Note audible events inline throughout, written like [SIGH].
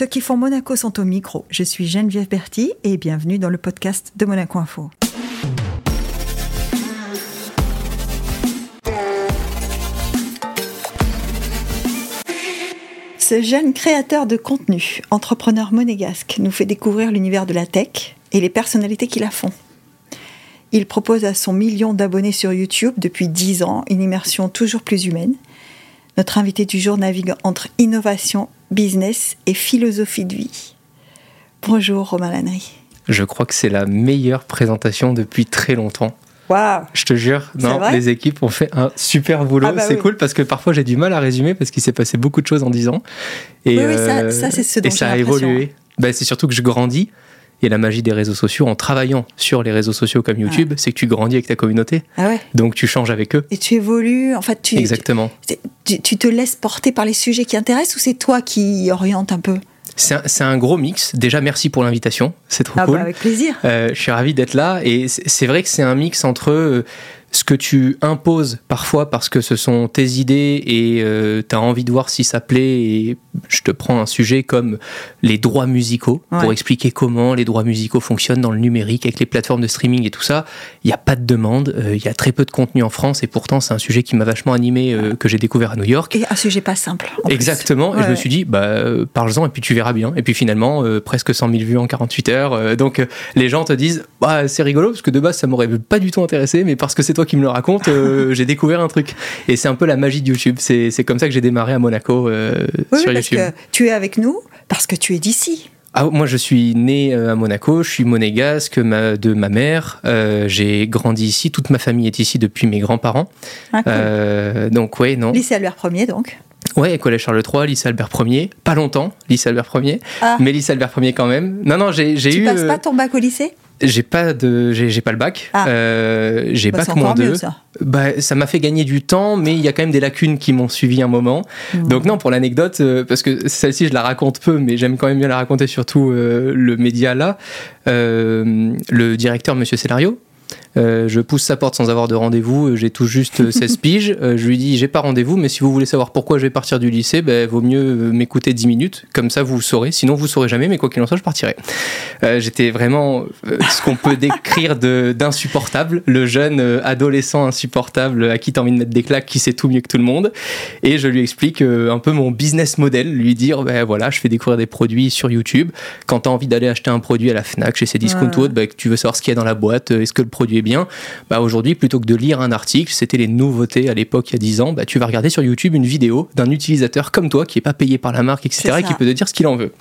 Ceux qui font Monaco sont au micro. Je suis Geneviève Berti et bienvenue dans le podcast de Monaco Info. Ce jeune créateur de contenu, entrepreneur monégasque, nous fait découvrir l'univers de la tech et les personnalités qui la font. Il propose à son million d'abonnés sur YouTube depuis 10 ans une immersion toujours plus humaine. Notre invité du jour navigue entre innovation, business et philosophie de vie. Bonjour Romain Lannery. Je crois que c'est la meilleure présentation depuis très longtemps. Waouh Je te jure, non, les équipes ont fait un super boulot. Ah bah c'est oui. cool parce que parfois j'ai du mal à résumer parce qu'il s'est passé beaucoup de choses en 10 ans. Et, Oui, oui, ça- euh, ça, c'est ce dont et ça a évolué. Bah, c'est surtout que je grandis. Et la magie des réseaux sociaux, en travaillant sur les réseaux sociaux comme YouTube, c'est que tu grandis avec ta communauté. Ah ouais Donc tu changes avec eux. Et tu évolues, en fait, tu, Exactement. tu, tu- tu te laisses porter par les sujets qui intéressent ou c'est toi qui oriente un peu? C'est un, gros mix. Déjà, merci pour l'invitation. C'est trop Ah cool. bah avec plaisir. Euh, je suis ravi d'être là et c'est c'est vrai que c'est un mix entre euh, ce que tu imposes parfois parce que ce sont tes idées et tu as envie de voir si ça plaît et je te prends un sujet comme les droits musicaux pour expliquer comment les droits musicaux fonctionnent dans le numérique avec les plateformes de streaming et tout ça. Il n'y a pas de demande, euh, il y a très peu de contenu en France et pourtant c'est un sujet qui m'a vachement animé euh, que j'ai découvert à New York. Et un sujet pas simple. en. Exactement, et je me suis dit, bah, euh, parle-en et puis tu verras bien. Et puis finalement, euh, presque 100 000 vues en 48 heures. euh, donc euh, les gens te disent, bah, c'est rigolo parce que de base ça m'aurait pas du tout intéressé, mais parce que c'est toi qui me le raconte, euh, [LAUGHS] j'ai découvert un truc. Et c'est un peu la magie de YouTube. C'est c'est comme ça que j'ai démarré à Monaco euh, Oui, sur parce YouTube. que tu es avec nous parce que tu es d'ici. Ah, moi, je suis né euh, à Monaco, je suis monégasque ma- de ma mère. euh, j'ai grandi ici, toute ma famille est ici depuis mes grands-parents. Ah, cool. Euh, donc, ouais, non. Lycée Albert 1er donc. Ouais, collège Charles III, lycée Albert 1er. Pas longtemps, lycée Albert 1er. Ah. Mais lycée Albert 1er quand même. Non, non, j'ai j'ai Tu eu. passes euh, pas ton bac au lycée? J'ai pas de, j'ai j'ai pas le bac. Ah. Euh, j'ai Bah, bac moins encore mieux, 2. ça. Bah, ça m'a fait gagner du temps, mais il y a quand même des lacunes qui m'ont suivi un moment. Mmh. Donc non, pour l'anecdote, euh, parce que celle-ci je la raconte peu, mais j'aime quand même bien la raconter surtout euh, le média là. Euh, le directeur, Monsieur Célario. Euh, je pousse sa porte sans avoir de rendez-vous, euh, j'ai tout juste euh, [LAUGHS] 16 piges. Euh, je lui dis j'ai pas rendez-vous, mais si vous voulez savoir pourquoi je vais partir du lycée, ben, vaut mieux m'écouter 10 minutes, comme ça vous saurez. Sinon vous saurez jamais, mais quoi qu'il en soit, je partirai. Euh, J'étais vraiment ce qu'on peut décrire d'insupportable, le jeune adolescent insupportable à qui t'as envie de mettre des claques, qui sait tout mieux que tout le monde. Et je lui explique un peu mon business model, lui dire ben voilà, je fais découvrir des produits sur YouTube. Quand t'as envie d'aller acheter un produit à la Fnac, chez Cdiscount Ouais. ou autre, ben, tu veux savoir ce qu'il y a dans la boîte, est-ce que le produit bien, bah aujourd'hui plutôt que de lire un article, c'était les nouveautés à l'époque il y a 10 ans, bah tu vas regarder sur YouTube une vidéo d'un utilisateur comme toi qui est pas payé par la marque, etc. Et qui peut te dire ce qu'il en veut.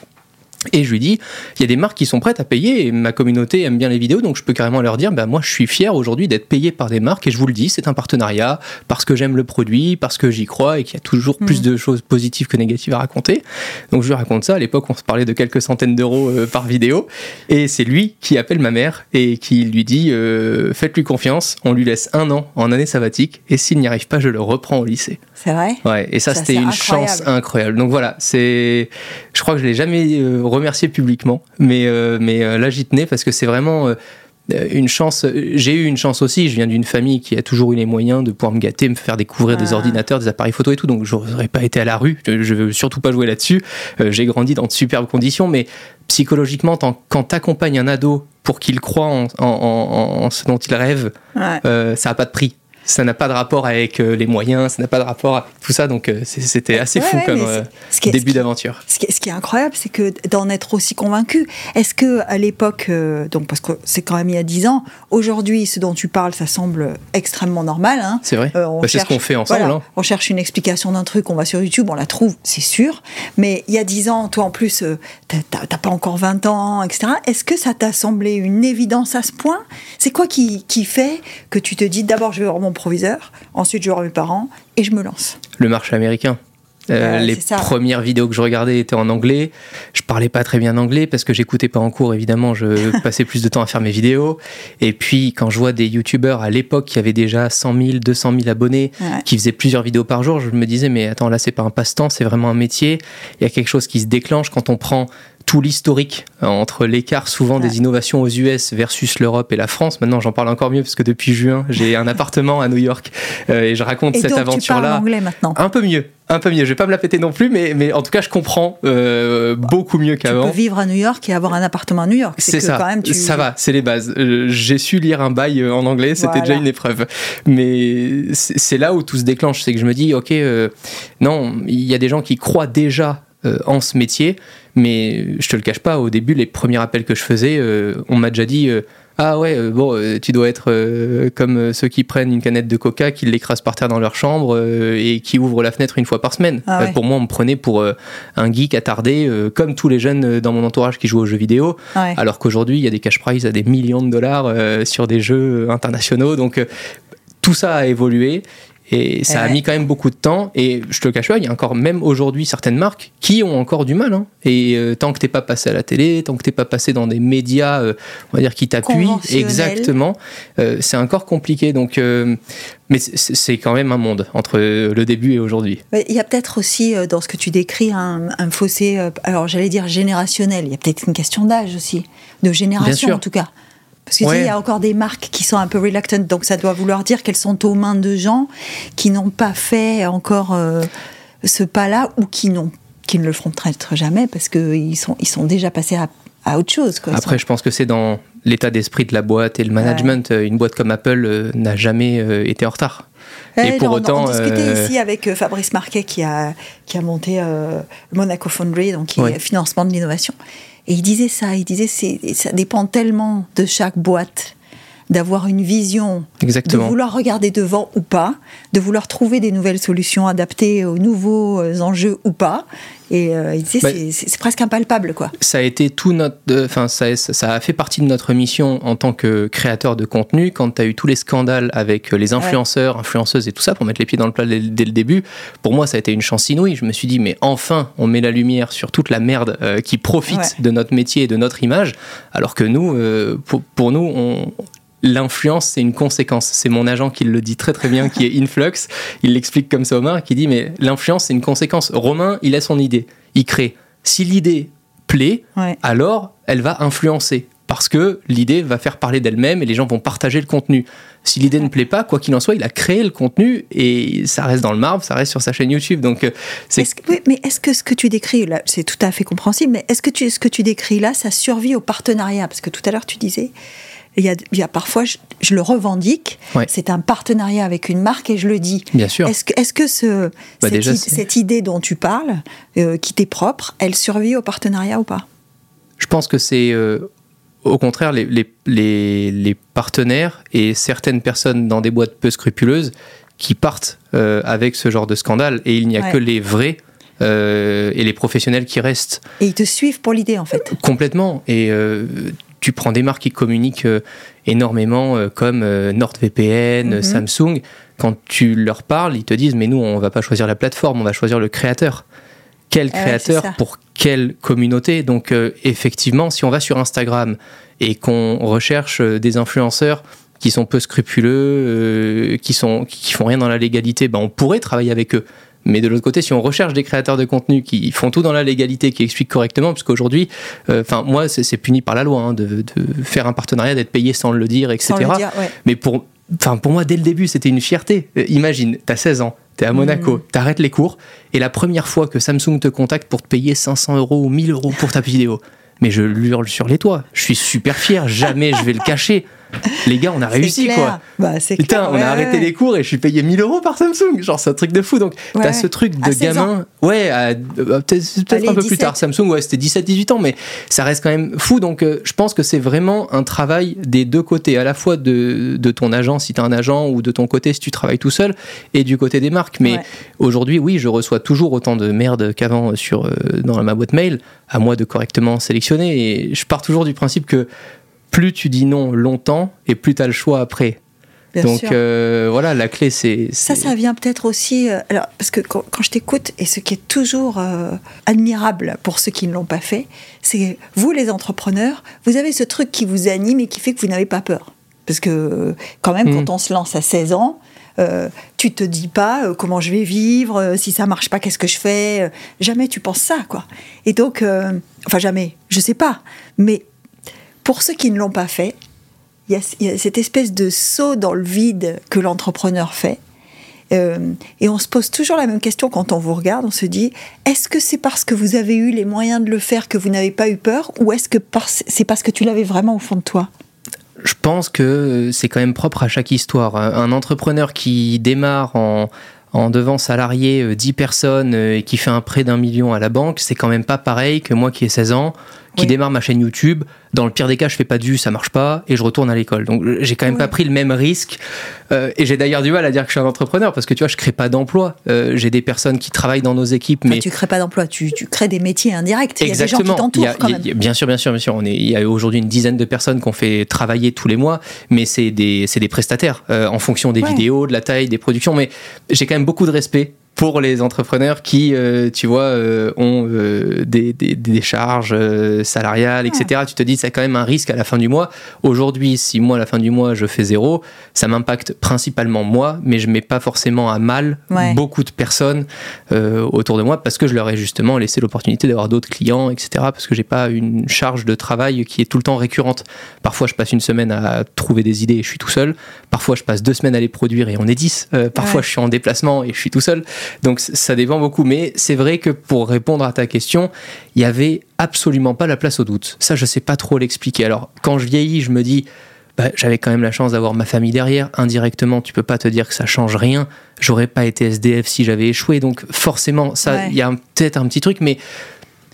Et je lui dis, il y a des marques qui sont prêtes à payer et ma communauté aime bien les vidéos, donc je peux carrément leur dire, bah moi je suis fier aujourd'hui d'être payé par des marques et je vous le dis, c'est un partenariat parce que j'aime le produit, parce que j'y crois et qu'il y a toujours plus de choses positives que négatives à raconter. Donc je lui raconte ça. À l'époque, on se parlait de quelques centaines d'euros euh, par vidéo et c'est lui qui appelle ma mère et qui lui dit, euh, faites-lui confiance, on lui laisse un an en année sabbatique et s'il n'y arrive pas, je le reprends au lycée. C'est vrai? Ouais, et ça, Ça, c'était une incroyable. chance incroyable. Donc voilà, c'est, je crois que je l'ai jamais euh, remercié publiquement, mais euh, mais là j'y tenais parce que c'est vraiment euh, une chance. J'ai eu une chance aussi. Je viens d'une famille qui a toujours eu les moyens de pouvoir me gâter, me faire découvrir des Ah. ordinateurs, des appareils photo et tout. Donc j'aurais pas été à la rue. Je, je veux surtout pas jouer là-dessus. Euh, J'ai grandi dans de superbes conditions, mais psychologiquement, quand t'accompagnes un ado pour qu'il croit en, en- en- en ce dont il rêve, Ouais. euh, ça n'a pas de prix. Ça n'a pas de rapport avec euh, les moyens, ça n'a pas de rapport avec tout ça. Donc euh, c'était assez Ouais, fou ouais, comme euh, c'est- ce qui est- ce début d'aventure. Ce qui, est- ce qui est incroyable, c'est que d'en être aussi convaincu. Est-ce que à l'époque, donc parce que c'est quand même il y a 10 ans, aujourd'hui, ce dont tu parles, ça semble extrêmement normal. Hein. C'est vrai. Euh, Bah, c'est ce qu'on fait ensemble. voilà, hein. On cherche une explication d'un truc, on va sur YouTube, on la trouve, c'est sûr. Mais il y a 10 ans, toi en plus, t'as pas encore 20 ans, etc. Est-ce que ça t'a semblé une évidence à ce point? C'est quoi qui, qui fait que tu te dis d'abord je vais voir mon ensuite je voir mes parents et je me lance Le marché américain. Euh, Ouais, les premières vidéos que je regardais étaient en anglais. Je parlais pas très bien anglais parce que j'écoutais pas en cours, évidemment. Je [LAUGHS] passais plus de temps à faire mes vidéos. Et puis, quand je vois des youtubeurs à l'époque qui avaient déjà 100 000, 200 000 abonnés, Ouais. qui faisaient plusieurs vidéos par jour, je me disais, mais attends, là, c'est pas un passe-temps, c'est vraiment un métier. Il y a quelque chose qui se déclenche quand on prend tout l'historique euh, entre l'écart souvent Ouais. des innovations aux US versus l'Europe et la France. Maintenant, j'en parle encore mieux parce que depuis juin, j'ai un [LAUGHS] appartement à New York euh, et je raconte Et cette aventure-là. anglais maintenant Un peu mieux. Un peu mieux. Je vais pas me la péter non plus, mais, mais en tout cas, je comprends euh, beaucoup mieux qu'avant. Tu peux vivre à New York et avoir un appartement à New York. C'est ça. Quand même, Ça va, c'est les bases. Euh, j'ai su lire un bail euh, en anglais, c'était déjà une épreuve. Mais c'est là où tout se déclenche. C'est que je me dis, ok, non, il y a des gens qui croient déjà en ce métier, mais je te le cache pas, au début, les premiers appels que je faisais, on m'a déjà dit ah ouais, euh, bon, euh, tu dois être euh, comme ceux qui prennent une canette de coca, qui l'écrasent par terre dans leur chambre et qui ouvrent la fenêtre une fois par semaine. Ah pour moi, on me prenait pour un geek attardé, comme tous les jeunes dans mon entourage qui jouent aux jeux vidéo. Alors qu'aujourd'hui, il y a des cash prizes à des millions de dollars sur des jeux internationaux. Donc, tout ça a évolué. Et ça a mis quand même beaucoup de temps. Et je te le cache pas, il y a encore, même aujourd'hui, certaines marques qui ont encore du mal. Hein. Et euh, tant que t'es pas passé à la télé, tant que t'es pas passé dans des médias, euh, on va dire, qui t'appuient, exactement, euh, c'est encore compliqué. Donc, mais c'est quand même un monde entre le début et aujourd'hui. Il y a peut-être aussi dans ce que tu décris un, un fossé, alors j'allais dire générationnel. Il y a peut-être une question d'âge aussi, de génération en tout cas. Parce qu'il y a encore des marques qui sont un peu reluctant, donc ça doit vouloir dire qu'elles sont aux mains de gens qui n'ont pas fait encore euh, ce pas-là ou qui, n'ont, qui ne le feront peut-être jamais parce qu'ils sont, ils sont déjà passés à, à autre chose. Quoi. Après, je pense que c'est dans l'état d'esprit de la boîte et le management. Une boîte comme Apple euh, n'a jamais euh, été en retard. et pour autant, on discutait ici avec Fabrice Marquet qui a, qui a monté Monaco Foundry, donc qui est financement de l'innovation. Et il disait ça, il disait ça dépend tellement de chaque boîte d'avoir une vision, de vouloir regarder devant ou pas, de vouloir trouver des nouvelles solutions adaptées aux nouveaux euh, enjeux ou pas. Et euh, bah, c'est presque impalpable, quoi. Ça a été tout notre, enfin ça, ça, a fait partie de notre mission en tant que créateur de contenu. Quand tu as eu tous les scandales avec les influenceurs, influenceuses et tout ça pour mettre les pieds dans le plat dès, le début, pour moi ça a été une chance inouïe. Je me suis dit mais enfin on met la lumière sur toute la merde euh, qui profite de notre métier et de notre image, alors que nous, pour, pour, nous, on, l'influence, c'est une conséquence. C'est mon agent qui le dit très très bien, qui est [LAUGHS] Influx. Il l'explique comme ça Omar, qui dit mais l'influence, c'est une conséquence. Romain, il a son idée, il crée. Si l'idée plaît, alors elle va influencer. Parce que l'idée va faire parler d'elle-même et les gens vont partager le contenu. Si l'idée ne plaît pas, quoi qu'il en soit, il a créé le contenu et ça reste dans le marbre, ça reste sur sa chaîne YouTube. Donc, euh, c'est. mais est-ce que ce que tu décris là, c'est tout à fait compréhensible, mais est-ce que tu, ce que tu décris là, ça survit au partenariat? Parce que tout à l'heure, tu disais, il y a, parfois, je, le revendique, c'est un partenariat avec une marque et je le dis. Bien sûr. Est-ce que, est -ce que ce, bah, cette, idée dont tu parles, euh, qui t'est propre, elle survit au partenariat ou pas? Je pense que c'est euh, au contraire les, les, les, partenaires et certaines personnes dans des boîtes peu scrupuleuses qui partent euh, avec ce genre de scandale et il n'y a que les vrais. et les professionnels qui restent. Et ils te suivent pour l'idée en fait. Complètement. Et tu prends des marques qui communiquent euh, énormément, euh, comme euh, NordVPN, mhm. Samsung. Quand tu leur parles, ils te disent Mais nous, on va pas choisir la plateforme, on va choisir le créateur. Quel créateur pour quelle communauté? Donc, effectivement, si on va sur Instagram et qu'on recherche des influenceurs qui sont peu scrupuleux, qui sont qui font rien dans la légalité, ben on pourrait travailler avec eux. Mais de l'autre côté, si on recherche des créateurs de contenu qui font tout dans la légalité, qui expliquent correctement, parce qu'aujourd'hui, euh, enfin moi, c'est puni par la loi hein, de, faire un partenariat, d'être payé sans le dire, etc. Mais pour, enfin pour moi, dès le début, c'était une fierté. Euh, imagine, tu as 16 ans, tu es à Monaco, mmh. tu arrêtes les cours, et la première fois que Samsung te contacte pour te payer 500 euros ou 1000 euros pour ta vidéo, mais je l'hurle sur les toits. Je suis super fier, jamais je vais le cacher [LAUGHS] les gars, on a réussi quoi. Bah, Putain, on a arrêté les cours et je suis payé 1000 euros par Samsung. Genre, c'est un truc de fou. Donc, t'as ce truc de gamin. Ouais, euh, peut-être un peu plus tard. Samsung, ouais, c'était 17-18 ans, mais ça reste quand même fou. Donc, euh, je pense que c'est vraiment un travail des deux côtés, à la fois de, ton agent, si t'es un agent, ou de ton côté, si tu travailles tout seul, et du côté des marques. Mais aujourd'hui, oui, je reçois toujours autant de merde qu'avant sur, euh, dans ma boîte mail, à moi de correctement sélectionner. Et je pars toujours du principe que plus tu dis non longtemps et plus tu as le choix après. Donc euh, voilà, la clé c'est. Ça, ça vient peut-être aussi. Euh, alors, parce que quand, je t'écoute, et ce qui est toujours euh, admirable pour ceux qui ne l'ont pas fait, c'est vous les entrepreneurs, vous avez ce truc qui vous anime et qui fait que vous n'avez pas peur. Parce que quand même, quand mm. on se lance à 16 ans, tu te dis pas comment je vais vivre, si ça marche pas, qu'est-ce que je fais. jamais tu penses ça, quoi. Et donc, enfin jamais, je sais pas. Mais pour ceux qui ne l'ont pas fait, il y, a, cette espèce de saut dans le vide que l'entrepreneur fait. Euh, et on se pose toujours la même question quand on vous regarde. On se dit est-ce que c'est parce que vous avez eu les moyens de le faire que vous n'avez pas eu peur, ou est-ce que c'est parce que tu l'avais vraiment au fond de toi? Je pense que c'est quand même propre à chaque histoire. Un entrepreneur qui démarre en, en devant salarier 10 personnes et qui fait un prêt d'un million à la banque, c'est quand même pas pareil que moi qui ai 16 ans, qui démarre ma chaîne YouTube. Dans le pire des cas, je fais pas de vues, ça marche pas, et je retourne à l'école. Donc j'ai quand même pas pris le même risque. Euh, et j'ai d'ailleurs du mal à dire que je suis un entrepreneur parce que tu vois, je crée pas d'emploi. Euh, j'ai des personnes qui travaillent dans nos équipes, mais tu crées pas d'emploi, tu, tu, crées des métiers indirects. Exactement. Il y a des gens qui t'entourent quand même. bien sûr, bien sûr, bien sûr. On est, il y a aujourd'hui une dizaine de personnes qu'on fait travailler tous les mois, mais c'est des, des prestataires euh, en fonction des vidéos, de la taille, des productions. Mais j'ai quand même beaucoup de respect pour les entrepreneurs qui, euh, tu vois, euh, ont euh, des, des, charges salariales, etc. Tu te dis, c'est quand même un risque à la fin du mois. Aujourd'hui, si moi, à la fin du mois, je fais zéro, ça m'impacte principalement moi, mais je mets pas forcément à mal beaucoup de personnes autour de moi parce que je leur ai justement laissé l'opportunité d'avoir d'autres clients, etc. Parce que j'ai pas une charge de travail qui est tout le temps récurrente. Parfois, je passe une semaine à trouver des idées et je suis tout seul. Parfois, je passe deux semaines à les produire et on est dix. parfois, je suis en déplacement et je suis tout seul. Donc ça dépend beaucoup. Mais c'est vrai que pour répondre à ta question, il y avait absolument pas la place au doute. Ça, je sais pas trop l'expliquer. Alors, quand je vieillis, je me dis, bah, j'avais quand même la chance d'avoir ma famille derrière. Indirectement, tu peux pas te dire que ça change rien. J'aurais pas été SDF si j'avais échoué. Donc forcément, ça, il y a peut-être un petit truc, mais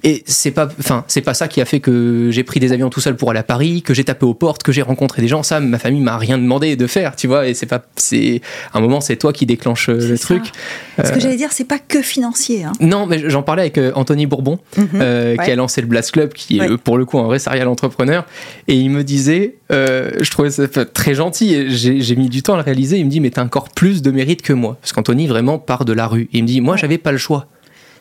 et c'est pas, enfin, c'est pas ça qui a fait que j'ai pris des avions tout seul pour aller à Paris, que j'ai tapé aux portes, que j'ai rencontré des gens. Ça, ma famille m'a rien demandé de faire, tu vois. Et c'est pas, c'est un moment, c'est toi qui déclenche euh, le truc. Ce que euh, j'allais dire, c'est pas que financier. Hein. Non, mais j'en parlais avec euh, Anthony Bourbon, mhm. qui a lancé le Blast Club, qui est pour le coup un vrai serial entrepreneur. Et il me disait, je trouvais ça très gentil. Et j'ai mis du temps à le réaliser. Il me dit, mais t'as encore plus de mérite que moi, parce qu'Anthony vraiment part de la rue. il me dit, moi, j'avais pas le choix.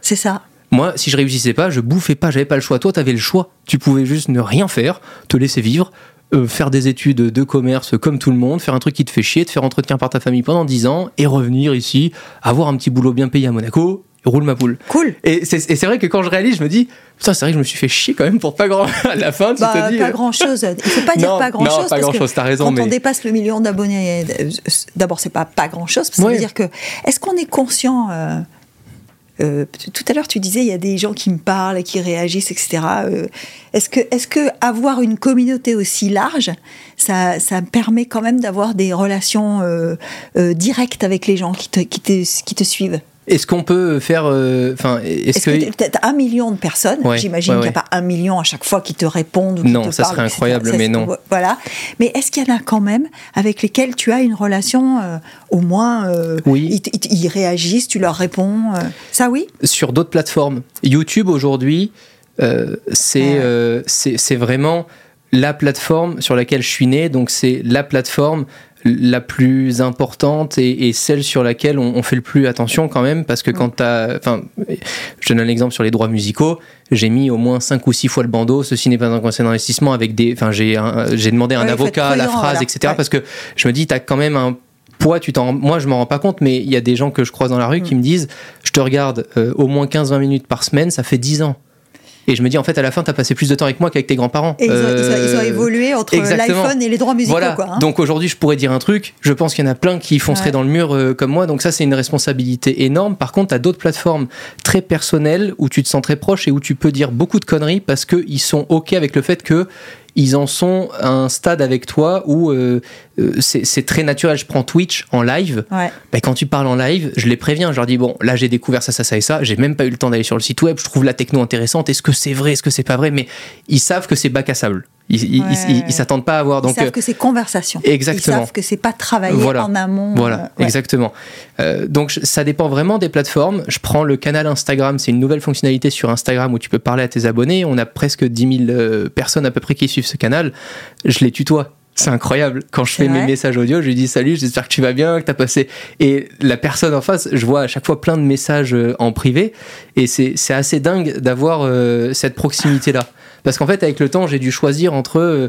C'est ça. Moi, si je réussissais pas, je bouffais pas, j'avais pas le choix. Toi, tu avais le choix. Tu pouvais juste ne rien faire, te laisser vivre, euh, faire des études de commerce comme tout le monde, faire un truc qui te fait chier, te faire entretien par ta famille pendant 10 ans et revenir ici, avoir un petit boulot bien payé à Monaco, roule ma poule. Cool. Et c'est vrai que quand je réalise, je me dis, putain, c'est vrai que je me suis fait chier quand même pour pas grand. [LAUGHS] à la fin, tu bah, te dis. Pas grand chose. Il faut pas dire pas grand chose. Non, pas grand chose, t'as raison. Quand mais... on dépasse le million d'abonnés, euh, d'abord, c'est pas pas grand chose. Ça veut dire que, est-ce qu'on est conscient. Euh, euh, tout à l'heure, tu disais, il y a des gens qui me parlent, qui réagissent, etc. Euh, est-ce que, est que avoir une communauté aussi large, ça, ça permet quand même d'avoir des relations euh, directes avec les gens qui te suivent? Est-ce qu'on peut faire. Euh, enfin, est-ce que. Peut-être un million de personnes. J'imagine qu'il n'y a pas un million à chaque fois qui te répondent ou qui non, ça serait incroyable, mais non. Voilà. Mais est-ce qu'il y en a quand même avec lesquels tu as une relation, euh, au moins. Euh, oui. Ils, réagissent, tu leur réponds. ça, oui? Sur d'autres plateformes. YouTube, aujourd'hui, c'est c'est vraiment la plateforme sur laquelle je suis né. Donc, c'est la plateforme la plus importante et, celle sur laquelle on, fait le plus attention quand même parce que quand tu as enfin je donne un exemple sur les droits musicaux. J'ai mis au moins 5 ou 6 fois le bandeau ceci n'est pas un conseil d'investissement avec des enfin j'ai j'ai demandé un avocat la phrase etc parce que je me dis tu as quand même un poids tu t'en moi je m'en rends pas compte mais il y a des gens que je croise dans la rue qui mm. me disent je te regarde euh, au moins 15-20 minutes par semaine ça fait 10 ans et je me dis, en fait, à la fin, tu as passé plus de temps avec moi qu'avec tes grands-parents. Et ils, ont, euh, évolué entre l'iPhone et les droits musicaux. Voilà. Quoi, hein. Donc aujourd'hui, je pourrais dire un truc. Je pense qu'il y en a plein qui fonceraient dans le mur euh, comme moi. Donc ça, c'est une responsabilité énorme. Par contre, tu as d'autres plateformes très personnelles où tu te sens très proche et où tu peux dire beaucoup de conneries parce qu'ils sont OK avec le fait que ils en sont à un stade avec toi où euh, euh, c'est très naturel. Je prends Twitch en live. Ouais. Ben, quand tu parles en live, je les préviens. Je leur dis bon, là j'ai découvert ça, ça, ça et ça. J'ai même pas eu le temps d'aller sur le site web. Je trouve la techno intéressante. Est-ce que c'est vrai? Est-ce que c'est pas vrai? Mais ils savent que c'est bac à sable. Ils, s'attendent pas à avoir. Donc, ils savent que c'est conversation. Exactement. Ils savent que c'est pas travaillé en amont. Voilà, euh, exactement. Euh, donc ça dépend vraiment des plateformes. Je prends le canal Instagram, c'est une nouvelle fonctionnalité sur Instagram où tu peux parler à tes abonnés. On a presque 10 000 euh, personnes à peu près qui suivent ce canal. Je les tutoie. C'est incroyable. Quand je fais mes messages audio, je lui dis salut, j'espère que tu vas bien, que tu as passé. Et la personne en face, je vois à chaque fois plein de messages en privé. Et c'est assez dingue d'avoir cette proximité-là. Parce qu'en fait, avec le temps, j'ai dû choisir entre euh,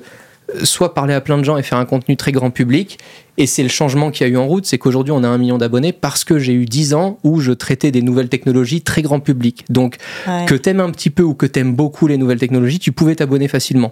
soit parler à plein de gens et faire un contenu très grand public, Et c'est le changement qu'il y a eu en route, c'est qu'aujourd'hui on a un million d'abonnés parce que j'ai eu 10 ans où je traitais des nouvelles technologies très grand public. Donc Ouais. que t'aimes un petit peu ou que t'aimes beaucoup les nouvelles technologies, tu pouvais t'abonner facilement.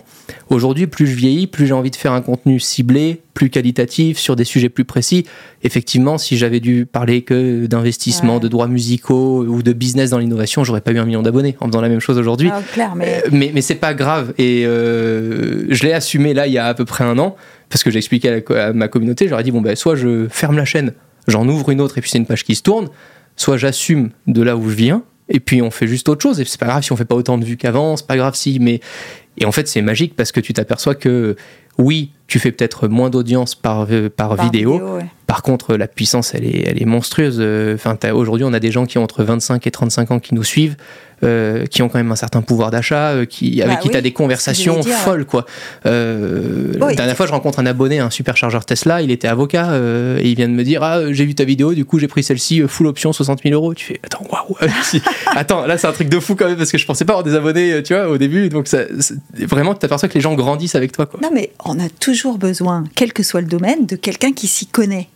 Aujourd'hui, plus je vieillis, plus j'ai envie de faire un contenu ciblé, plus qualitatif, sur des sujets plus précis. Effectivement, si j'avais dû parler que d'investissement, Ouais. de droits musicaux ou de business dans l'innovation, j'aurais pas eu un million d'abonnés en faisant la même chose aujourd'hui. Ah, mais Euh, mais, mais c'est pas grave. Et euh, je l'ai assumé là il y a à peu près un an, parce que j'ai expliqué à, ma communauté, j'aurais dit bon ben soit je ferme la chaîne, j'en ouvre une autre et puis c'est une page qui se tourne, soit j'assume de là où je viens et puis on fait juste autre chose. Et c'est pas grave si on fait pas autant de vues qu'avant, c'est pas grave si. Mais et en fait c'est magique parce que tu t'aperçois que oui, tu fais peut-être moins d'audience par, euh, par, par vidéo, ouais. par contre, la puissance, elle est, elle est monstrueuse. Euh, Enfin, aujourd'hui, on a des gens qui ont entre 25 et 35 ans qui nous suivent, euh, qui ont quand même un certain pouvoir d'achat, euh, qui, avec Bah qui tu as des conversations dire, folles, quoi. Euh, la dernière fois, je rencontre un abonné, un superchargeur Tesla, il était avocat, et il vient de me dire Ah, j'ai vu ta vidéo, du coup, j'ai pris celle-ci, full option, 60 000 euros. Tu fais Attends, waouh Si- [LAUGHS] Attends, là, c'est un truc de fou quand même, parce que je pensais pas avoir des abonnés, tu vois, au début. Donc, ça, vraiment, tu t'aperçois que les gens grandissent avec toi, quoi. Non, mais on a toujours besoin, quel que soit le domaine, de quelqu'un qui s'y connaît.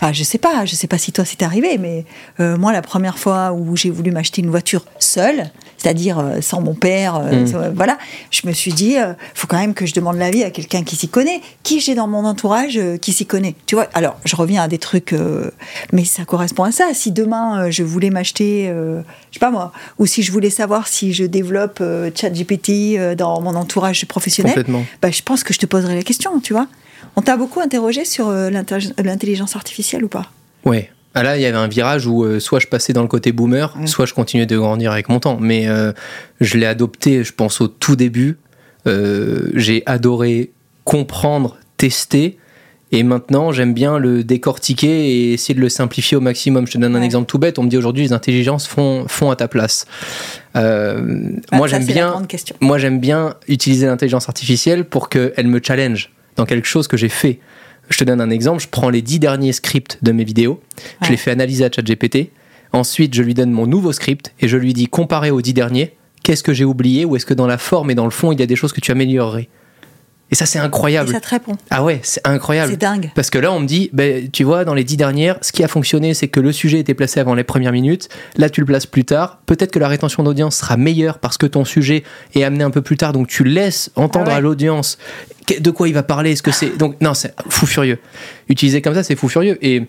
Enfin, je sais pas, je sais pas si toi c'est arrivé, mais euh, moi, la première fois où j'ai voulu m'acheter une voiture seule, c'est-à-dire euh, sans mon père, euh, Mm. voilà, je me suis dit, faut quand même que je demande l'avis à quelqu'un qui s'y connaît. Qui j'ai dans mon entourage qui s'y connaît Tu vois, alors je reviens à des trucs, mais ça correspond à ça. Si demain je voulais m'acheter, je sais pas moi, ou si je voulais savoir si je développe ChatGPT dans mon entourage professionnel, bah, je pense que je te poserai la question, tu vois? On t'a beaucoup interrogé sur euh, l'intellig- l'intelligence artificielle ou pas? Ouais. Ah là, il y avait un virage où euh, soit je passais dans le côté boomer, soit je continuais de grandir avec mon temps. Mais euh, je l'ai adopté, je pense, au tout début. Euh, J'ai adoré comprendre, tester. Et maintenant, j'aime bien le décortiquer et essayer de le simplifier au maximum. Je te donne un Ouais. exemple tout bête. On me dit aujourd'hui, les intelligences font, font à ta place. Euh, moi, Ah, ça, j'aime bien moi j'aime bien utiliser l'intelligence artificielle pour qu'elle me challenge dans quelque chose que j'ai fait. Je te donne un exemple, je prends les dix derniers scripts de mes vidéos, je les fais analyser à ChatGPT, ensuite je lui donne mon nouveau script et je lui dis comparé aux dix derniers, qu'est-ce que j'ai oublié ou est-ce que dans la forme et dans le fond il y a des choses que tu améliorerais? Et ça c'est Et incroyable. ça te répond. Ah ouais, c'est incroyable. C'est dingue. Parce que là, on me dit, ben, tu vois, dans les dix dernières, ce qui a fonctionné, c'est que le sujet était placé avant les premières minutes. Là, tu le places plus tard. Peut-être que la rétention d'audience sera meilleure parce que ton sujet est amené un peu plus tard. Donc, tu laisses entendre Ah ouais. à l'audience de quoi il va parler. Est-ce que c'est. Donc, non, c'est fou furieux. Utiliser comme ça, c'est fou furieux. Et.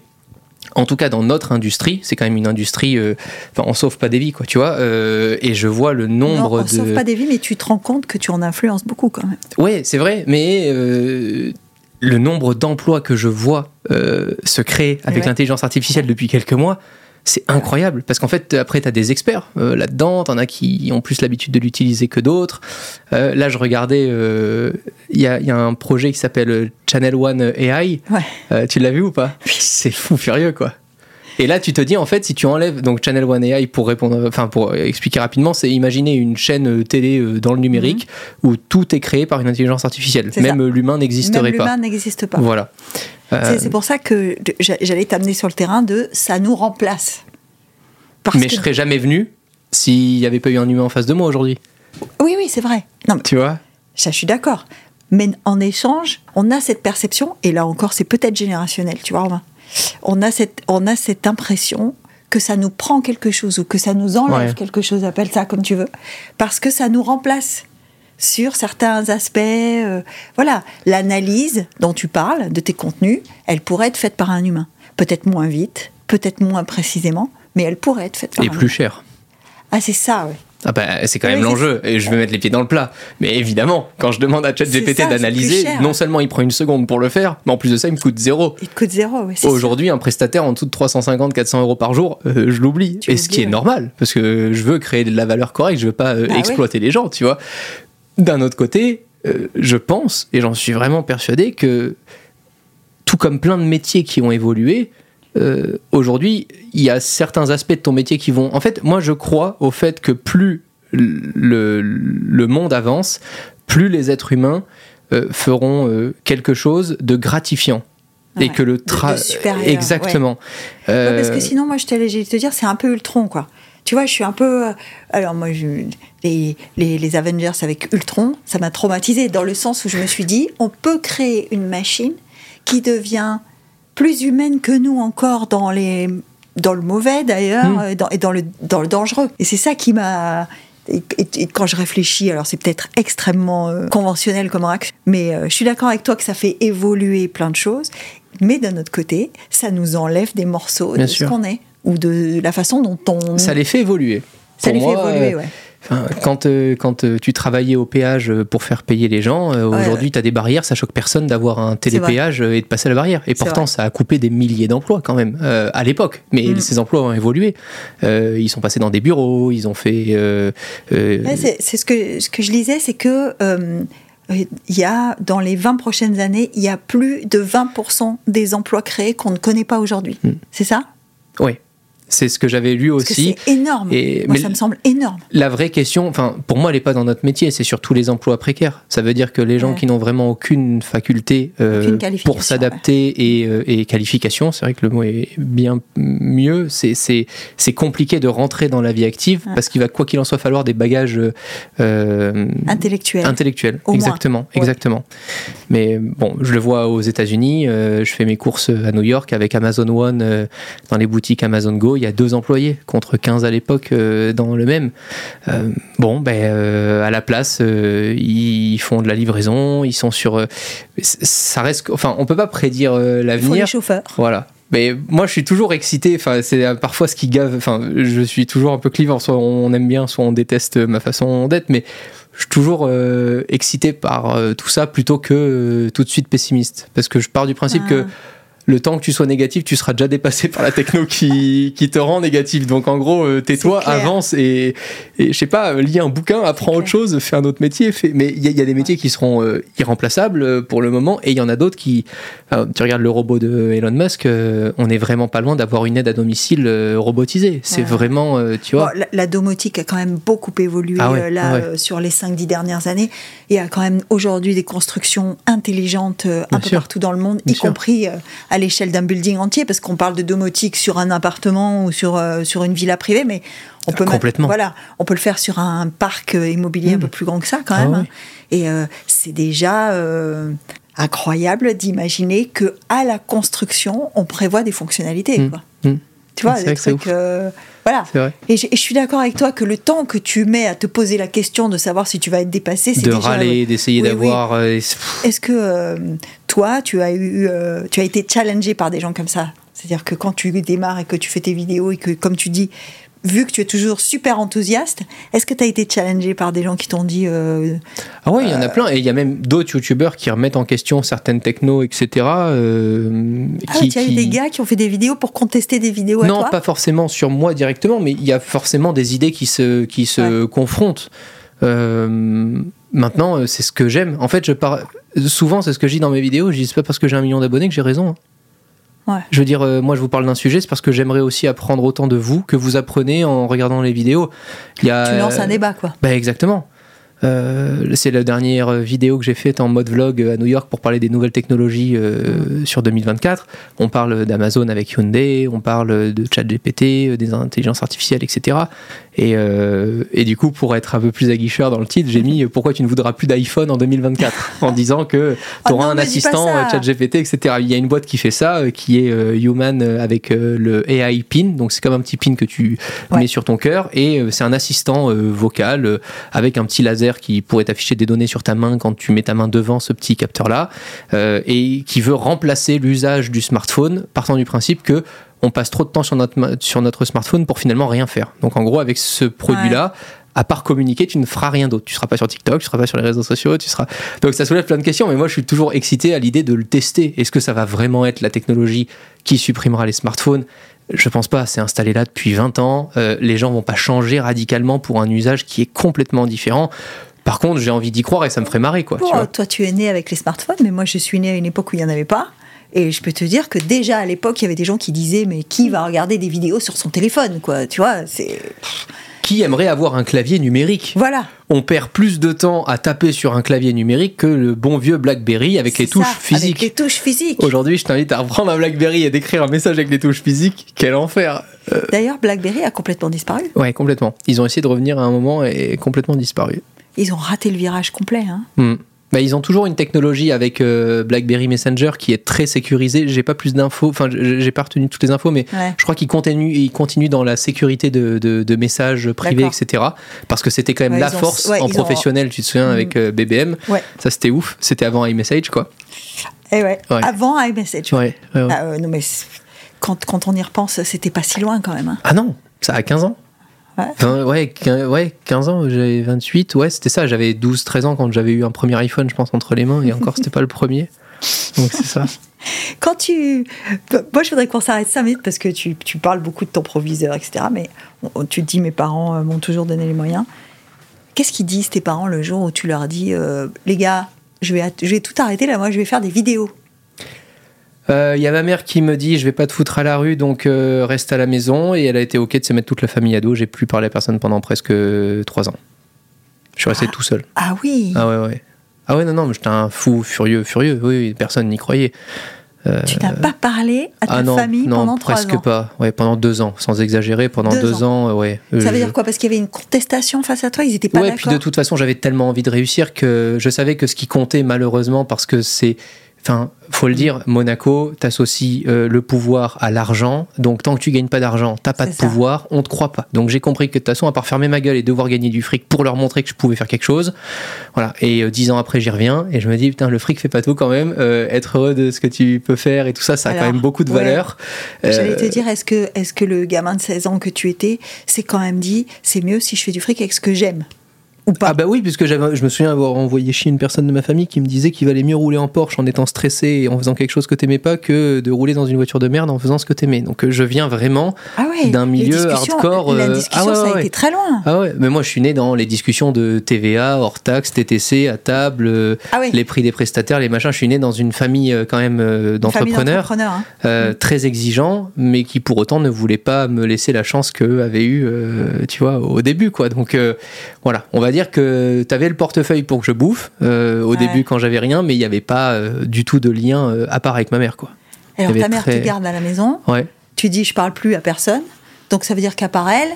En tout cas, dans notre industrie, c'est quand même une industrie. euh, Enfin, on sauve pas des vies, quoi, tu vois. euh, et je vois le nombre non, on de. sauve pas des vies, mais tu te rends compte que tu en influences beaucoup quand même. Ouais, c'est vrai, mais euh, le nombre d'emplois que je vois se créer avec Ouais. l'intelligence artificielle depuis quelques mois, c'est incroyable. Parce qu'en fait, après, tu as des experts euh, là-dedans, tu en as qui ont plus l'habitude de l'utiliser que d'autres. Euh, là, je regardais, euh, il y, a, y a un projet qui s'appelle Channel One AI. Ouais. Tu l'as vu ou pas? C'est fou furieux, quoi. Et là, tu te dis, en fait, si tu enlèves donc Channel One AI pour répondre, enfin pour expliquer rapidement, c'est imaginer une chaîne euh, télé euh, dans le numérique où tout est créé par une intelligence artificielle. Mhm. Même euh, l'humain n'existerait Même pas. l'humain n'existe pas. Voilà. Euh, C'est- pour ça que j'allais t'amener sur le terrain de ça nous remplace. Parce mais que- je serais jamais venu s'il n'y avait pas eu un humain en face de moi aujourd'hui. Oui, oui, c'est vrai. Non, mais Tu vois? ça, je suis d'accord. Mais en échange, on a cette perception, et là encore, c'est peut-être générationnel, tu vois, Romain? On a cette, on a cette impression que ça nous prend quelque chose ou que ça nous enlève Ouais. quelque chose, appelle ça comme tu veux, parce que ça nous remplace sur certains aspects. euh, voilà, l'analyse dont tu parles de tes contenus, elle pourrait être faite par un humain. Peut-être moins vite, peut-être moins précisément, mais elle pourrait être faite par Et un plus humain. cher. Ah, c'est ça, ouais. Ah bah, c'est quand Oui, même l'enjeu, et je vais mettre les pieds dans le plat. Mais évidemment, quand je demande à ChatGPT d'analyser, non seulement il prend une seconde pour le faire, mais en plus de ça, il me coûte zéro. Il te coûte zéro, ça. Aujourd'hui, un prestataire en dessous de 350-400 euros par jour, euh, je l'oublie. Et ce qui est normal, parce que je veux créer de la valeur correcte, je veux pas euh, Bah ouais. exploiter les gens, tu vois. D'un autre côté, euh, je pense, et j'en suis vraiment persuadé, que tout comme plein de métiers qui ont évolué, euh, aujourd'hui, il y a certains aspects de ton métier qui vont. En fait, moi, je crois au fait que plus le, le monde avance, plus les êtres humains euh, feront euh, quelque chose de gratifiant. Et que le de- tra... de supérieur, Exactement. Ouais, parce que sinon, moi, je t'allais te dire, c'est un peu Ultron, quoi. Tu vois, je suis un peu. Alors, moi, je- les, les, les Avengers avec Ultron, ça m'a traumatisé dans le sens où je me suis dit, on peut créer une machine qui devient plus humaines que nous encore dans les dans le mauvais d'ailleurs Mm. euh, dans- et dans le dans le dangereux. Et c'est ça qui m'a et, et- et quand je réfléchis, alors c'est peut-être extrêmement euh, conventionnel comme réaction, mais euh, je suis d'accord avec toi que ça fait évoluer plein de choses. Mais d'un autre côté, ça nous enlève des morceaux Bien de sûr. ce qu'on est ou de la façon dont on. Ça les fait évoluer. ça Pour les fait évoluer, euh, ouais. Enfin, quand euh, quand euh, tu travaillais au péage euh, pour faire payer les gens, euh, Ouais, aujourd'hui tu as des barrières, ça choque personne d'avoir un télépéage et de passer la barrière. Et pourtant ça a coupé des milliers d'emplois quand même à l'époque. Mais Mm. ces emplois ont évolué. Ils sont passés dans des bureaux, ils ont fait. Ouais, c'est ce que, ce que je lisais, c'est que il y a, dans les 20 prochaines années, il y a plus de 20% des emplois créés qu'on ne connaît pas aujourd'hui. Mm. C'est ça? Ouais, c'est ce que j'avais lu Parce aussi. c'est énorme. Et- Moi, mais- ça me semble énorme. La vraie question, enfin, pour moi, elle n'est pas dans notre métier, c'est sur tous les emplois précaires. Ça veut dire que les gens Ouais. qui n'ont vraiment aucune faculté euh, Aucune pour s'adapter et, euh, et qualification, c'est vrai que le mot est bien mieux, c'est- compliqué de rentrer dans la vie active Ouais. parce qu'il va, quoi qu'il en soit, falloir des bagages euh, Intellectuel. intellectuels. Au moins. exactement, exactement. Mais bon, je le vois aux États-Unis, euh, je fais mes courses à New York avec Amazon One euh, dans les boutiques Amazon Go, il y a deux employés contre 15 à l'époque euh, dans le même. Bon, ben, à la place, ils font de la livraison, ils sont sur. ça reste. Enfin, on peut pas prédire faut les l'avenir. chauffeurs. Voilà. Mais moi, je suis toujours excité. Enfin, c'est parfois ce qui gave. Enfin, je suis toujours un peu clivant. Soit on aime bien, soit on déteste ma façon d'être. Mais je suis toujours euh, excité par euh, tout ça plutôt que euh, tout de suite pessimiste. Parce que je pars du principe que Ah. Le temps que tu sois négatif, tu seras déjà dépassé par la techno qui, [LAUGHS] qui te rend négatif. Donc en gros, euh, tais-toi, avance et, et je sais pas, lis un bouquin, apprends autre chose, fais un autre métier. Fais... Mais il y, a- il y a des métiers qui seront euh, irremplaçables euh, pour le moment et il y en a d'autres qui. enfin, tu regardes le robot de Elon Musk, euh, on est vraiment pas loin d'avoir une aide à domicile euh, robotisée. C'est Ouais. vraiment, tu Bon, vois. la, la domotique a quand même beaucoup évolué Ah ouais, là ouais. euh, sur les 5-10 dernières années. Il y a quand même aujourd'hui des constructions intelligentes un Bien peu sûr. partout dans le monde, Bien y sûr. compris à l'échelle d'un building entier, parce qu'on parle de domotique sur un appartement ou sur, euh, sur une villa privée, mais on peut, Ah, voilà, on peut le faire sur un parc euh, immobilier un Mm. peu plus grand que ça quand Ah même. ouais. hein. Et euh, c'est déjà euh, incroyable d'imaginer que à la construction, on prévoit des fonctionnalités. Mm. Quoi. Mm. Tu vois, C'est des trucs, euh, voilà. Vrai. Et, je suis d'accord avec toi que le temps que tu mets à te poser la question de savoir si tu vas être dépassé, c'est De déjà... râler, d'essayer Oui, d'avoir. Est-ce que toi, tu as eu, euh, tu as été challengé par des gens comme ça C'est-à-dire que quand tu démarres et que tu fais tes vidéos et que, comme tu dis, vu que tu es toujours super enthousiaste, est-ce que tu as été challengé par des gens qui t'ont dit euh, Ah ouais, il y en a plein. Et il y a même d'autres youtubeurs qui remettent en question certaines technos, etc. euh, Ah, qui, tu as eu des gars qui ont fait des vidéos pour contester des vidéos à Non, toi pas forcément sur moi directement, mais il y a forcément des idées qui se, qui se confrontent. Euh, maintenant, euh, c'est ce que j'aime. En fait, je pars... souvent, c'est ce que je dis dans mes vidéos. Je dis, c'est pas parce que j'ai un million d'abonnés que j'ai raison. hein. Ouais. Je veux dire, euh, moi, je vous parle d'un sujet, c'est parce que j'aimerais aussi apprendre autant de vous que vous apprenez en regardant les vidéos. Il y a, Tu lances un débat, quoi. bah exactement. Euh, c'est la dernière vidéo que j'ai faite en mode vlog à New York pour parler des nouvelles technologies euh, sur 2024. On parle d'Amazon avec Hyundai, on parle de ChatGPT, euh, des intelligences artificielles, etc. Et, euh, et du coup, pour être un peu plus aguicheur dans le titre, j'ai mis euh, pourquoi tu ne voudras plus d'iPhone en 2024 [LAUGHS] en disant que tu Oh auras non, un assistant euh, ChatGPT, etc. Il y a une boîte qui fait ça, qui est Human avec le AI pin. Donc c'est comme un petit pin que tu Ouais. mets sur ton cœur et c'est un assistant vocal avec un petit laser qui pourrait t'afficher des données sur ta main quand tu mets ta main devant ce petit capteur là et qui veut remplacer l'usage du smartphone partant du principe que on passe trop de temps sur notre, ma- sur notre smartphone pour finalement rien faire. Donc en gros avec ce produit là à part communiquer, tu ne feras rien d'autre. Tu seras pas sur TikTok, tu seras pas sur les réseaux sociaux, tu seras. Donc ça soulève plein de questions, mais moi je suis toujours excité à l'idée de le tester. Est-ce que ça va vraiment être la technologie qui supprimera les smartphones? Je pense pas. C'est installé là depuis 20 ans. Euh, les gens vont pas changer radicalement pour un usage qui est complètement différent. Par contre, j'ai envie d'y croire et ça me ferait marrer, quoi. tu vois. toi, tu es né avec les smartphones, mais moi, je suis né à une époque où il n'y en avait pas. Et je peux te dire que déjà à l'époque, il y avait des gens qui disaient Mais qui va regarder des vidéos sur son téléphone quoi Tu vois, c'est. Qui aimerait avoir un clavier numérique? Voilà. On perd plus de temps à taper sur un clavier numérique que le bon vieux BlackBerry avec les touches physiques. Avec les touches physiques. Aujourd'hui, je t'invite à reprendre un BlackBerry et d'écrire un message avec les touches physiques. Quel enfer D'ailleurs, BlackBerry a complètement disparu. Ouais, complètement. Ils ont essayé de revenir à un moment et complètement disparu. Ils ont raté le virage complet. Hein. Hmm. Bah, ils ont toujours une technologie avec euh, BlackBerry Messenger qui est très sécurisée. J'ai pas plus d'infos, enfin, j'ai pas retenu toutes les infos, mais Ouais. je crois qu'ils continuent, ils continuent dans la sécurité de, de- de messages privés, etc. Parce que c'était quand même Ouais, la ont- force ouais, en ont- professionnel, tu te souviens, avec euh, BBM. Ouais. Ça, c'était ouf. C'était avant iMessage, quoi. Et ouais. Ouais. Avant iMessage. Ouais. Ah, euh, non, mais quand on y repense, c'était pas si loin quand même. hein. Ah non, ça a 15 ans. Ouais. Enfin, ouais, quin- ouais, 15 ans, j'avais 28. Ouais, c'était ça. J'avais 12-13 ans quand j'avais eu un premier iPhone, je pense, entre les mains. Et encore, c'était pas le premier. Donc, c'est ça. [LAUGHS] Quand tu. Moi, je voudrais qu'on s'arrête 5 minutes parce que tu, tu parles beaucoup de ton proviseur, etc. Mais tu te dis, mes parents euh, m'ont toujours donné les moyens. Qu'est-ce qu'ils disent, tes parents, le jour où tu leur dis, euh, les gars, je vais, je vais tout arrêter là, moi, je vais faire des vidéos Euh, Il y a ma mère qui me dit Je vais pas te foutre à la rue, donc euh, reste à la maison. Et elle a été OK de se mettre toute la famille à dos. J'ai plus parlé à personne pendant presque 3 ans. Je suis resté tout seul. Ah oui Ah ouais, ouais. Ah ouais, non, non, mais j'étais un fou furieux, furieux. Oui, oui, personne n'y croyait. Euh, Tu n'as pas parlé à ta ah non, famille non, pendant 3 presque ans pas. Ouais, pendant deux ans, sans exagérer, pendant Deux deux, ans, euh, ouais. Ça Euh, veut dire quoi? Parce qu'il y avait une contestation face à toi Ils étaient pas ouais, puis d'accord? de toute façon, j'avais tellement envie de réussir que je savais que ce qui comptait, malheureusement, parce que c'est. Enfin, faut le dire, Monaco, t'associes euh, le pouvoir à l'argent. Donc, tant que tu gagnes pas d'argent, t'as pas de ça. pouvoir, on te croit pas. Donc, j'ai compris que de toute façon, à part fermer ma gueule et devoir gagner du fric pour leur montrer que je pouvais faire quelque chose, voilà. Et euh, dix ans après, j'y reviens et je me dis, putain, le fric fait pas tout quand même. Euh, être heureux de ce que tu peux faire et tout ça, ça a quand même beaucoup de ouais. valeur. J'allais Euh, te dire, est-ce que, est que le gamin de 16 ans que tu étais s'est quand même dit, c'est mieux si je fais du fric avec ce que j'aime? Ou pas Ah bah oui, puisque je me souviens avoir envoyé chier une personne de ma famille qui me disait qu'il valait mieux rouler en Porsche en étant stressé et en faisant quelque chose que t'aimais pas que de rouler dans une voiture de merde en faisant ce que t'aimais. Donc euh, je viens vraiment Ah ouais, d'un milieu hardcore, La euh, discussion, ah ouais, ça a ouais. été très loin. Ah ouais, mais moi je suis né dans les discussions de TVA, hors taxe, TTC, à table, euh, Ah les prix des prestataires, les machins. Je suis né dans une famille quand même d'entrepreneurs, hein. euh, très exigeants, mais qui pour autant ne voulaient pas me laisser la chance qu'eux avaient eu, euh, tu vois, au début quoi. Donc euh, voilà, on va dire que t'avais le portefeuille pour que je bouffe euh, au Ouais. début quand j'avais rien, mais il n'y avait pas euh, du tout de lien euh, à part avec ma mère quoi. Alors ta mère très- te garde à la maison, Ouais. tu dis je parle plus à personne, donc ça veut dire qu'à part elle,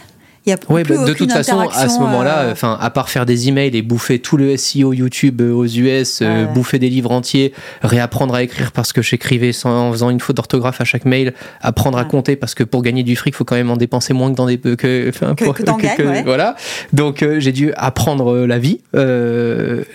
il y a Ouais, plus bah, de toute façon, à ce moment-là, euh, enfin, à part faire des emails et bouffer tout le SEO YouTube euh, aux US, euh, Ouais, bouffer des livres entiers, réapprendre à écrire parce que j'écrivais sans, en faisant une faute d'orthographe à chaque mail, apprendre à compter parce que pour gagner du fric, faut quand même en dépenser moins que dans des que, Que- pour- que t'en gagnes, ouais. voilà. Donc euh, j'ai dû apprendre la vie.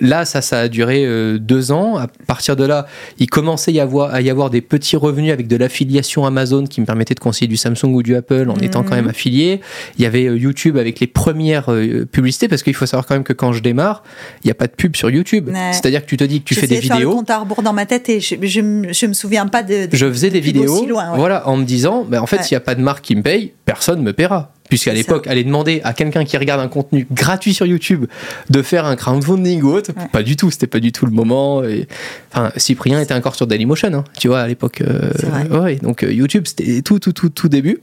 Là, ça, ça a duré deux ans. À partir de là, il commençait y avoir, à y avoir des petits revenus avec de l'affiliation Amazon qui me permettait de conseiller du Samsung ou du Apple en étant quand Mhm. même affilié. Il y avait YouTube avec les premières euh, publicités parce qu'il faut savoir quand même que quand je démarre, il n'y a pas de pub sur YouTube. Ouais. C'est-à-dire que tu te dis que tu fais des de faire le vidéos. compte à rebours dans ma tête et je, je, me- je me souviens pas de. de- Je faisais des de vidéos, aussi loin, ouais. voilà, en me disant, bah, en fait, s'il n'y a pas de marque qui me paye, personne me paiera. Puisqu'à l'époque, aller demander à quelqu'un qui regarde un contenu gratuit sur YouTube de faire un crowdfunding ou autre, Ouais. pas du tout, c'était pas du tout le moment. Et... Enfin, Cyprien était encore sur Dailymotion, hein, tu vois, à l'époque. euh, ouais, donc euh, YouTube, c'était tout, tout, tout, tout début.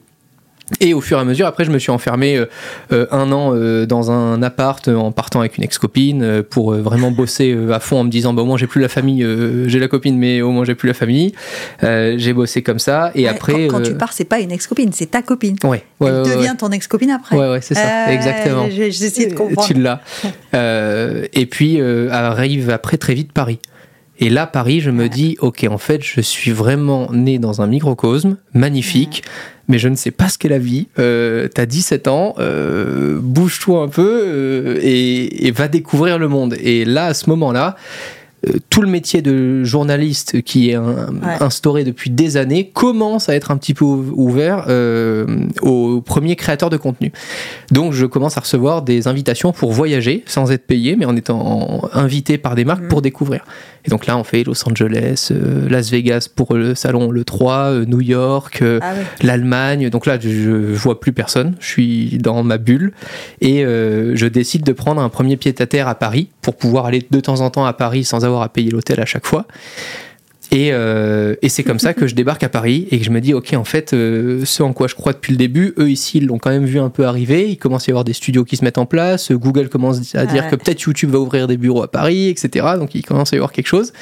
Et au fur et à mesure, après, je me suis enfermé euh, euh, un an euh, dans un appart euh, en partant avec une ex-copine euh, pour euh, vraiment bosser euh, à fond en me disant bah, au moins j'ai plus la famille, euh, j'ai la copine, mais au moins j'ai plus la famille. Euh, j'ai bossé comme ça. Et Ouais, après. quand, quand tu pars, c'est pas une ex-copine, c'est ta copine. Ouais, ouais, Elle ouais, devient ouais. ton ex-copine après. Ouais, ouais, c'est ça, Euh, exactement. j'ai- J'essaie de comprendre. Tu l'as. Euh, et puis euh, arrive après très vite Paris. Et là, Paris, je me Ouais. dis, ok, en fait, je suis vraiment né dans un microcosme magnifique, mais je ne sais pas ce qu'est la vie. Euh, T'as 17 ans, euh, bouge-toi un peu euh, et, et va découvrir le monde. Et là, à ce moment-là, euh, tout le métier de journaliste qui est un- Ouais. instauré depuis des années commence à être un petit peu ou- ouvert euh, aux premiers créateurs de contenu. Donc je commence à recevoir des invitations pour voyager sans être payé, mais en étant invité par des marques Mhm. pour découvrir. Et donc là, on fait Los Angeles, euh, Las Vegas pour le salon le 3, euh, New York, euh, Ah ouais. l'Allemagne. Donc là, je, je vois plus personne. Je suis dans ma bulle et je décide de prendre un premier pied à terre à Paris pour pouvoir aller de temps en temps à Paris sans avoir à payer l'hôtel à chaque fois. Et, euh, et c'est comme ça que je débarque à Paris et que je me dis, ok, en fait, euh, ce en quoi je crois depuis le début, eux ici, ils l'ont quand même vu un peu arriver. Il commence à y avoir des studios qui se mettent en place. Google commence à dire Ouais. que peut-être YouTube va ouvrir des bureaux à Paris, etc. Donc il commence à y avoir quelque chose.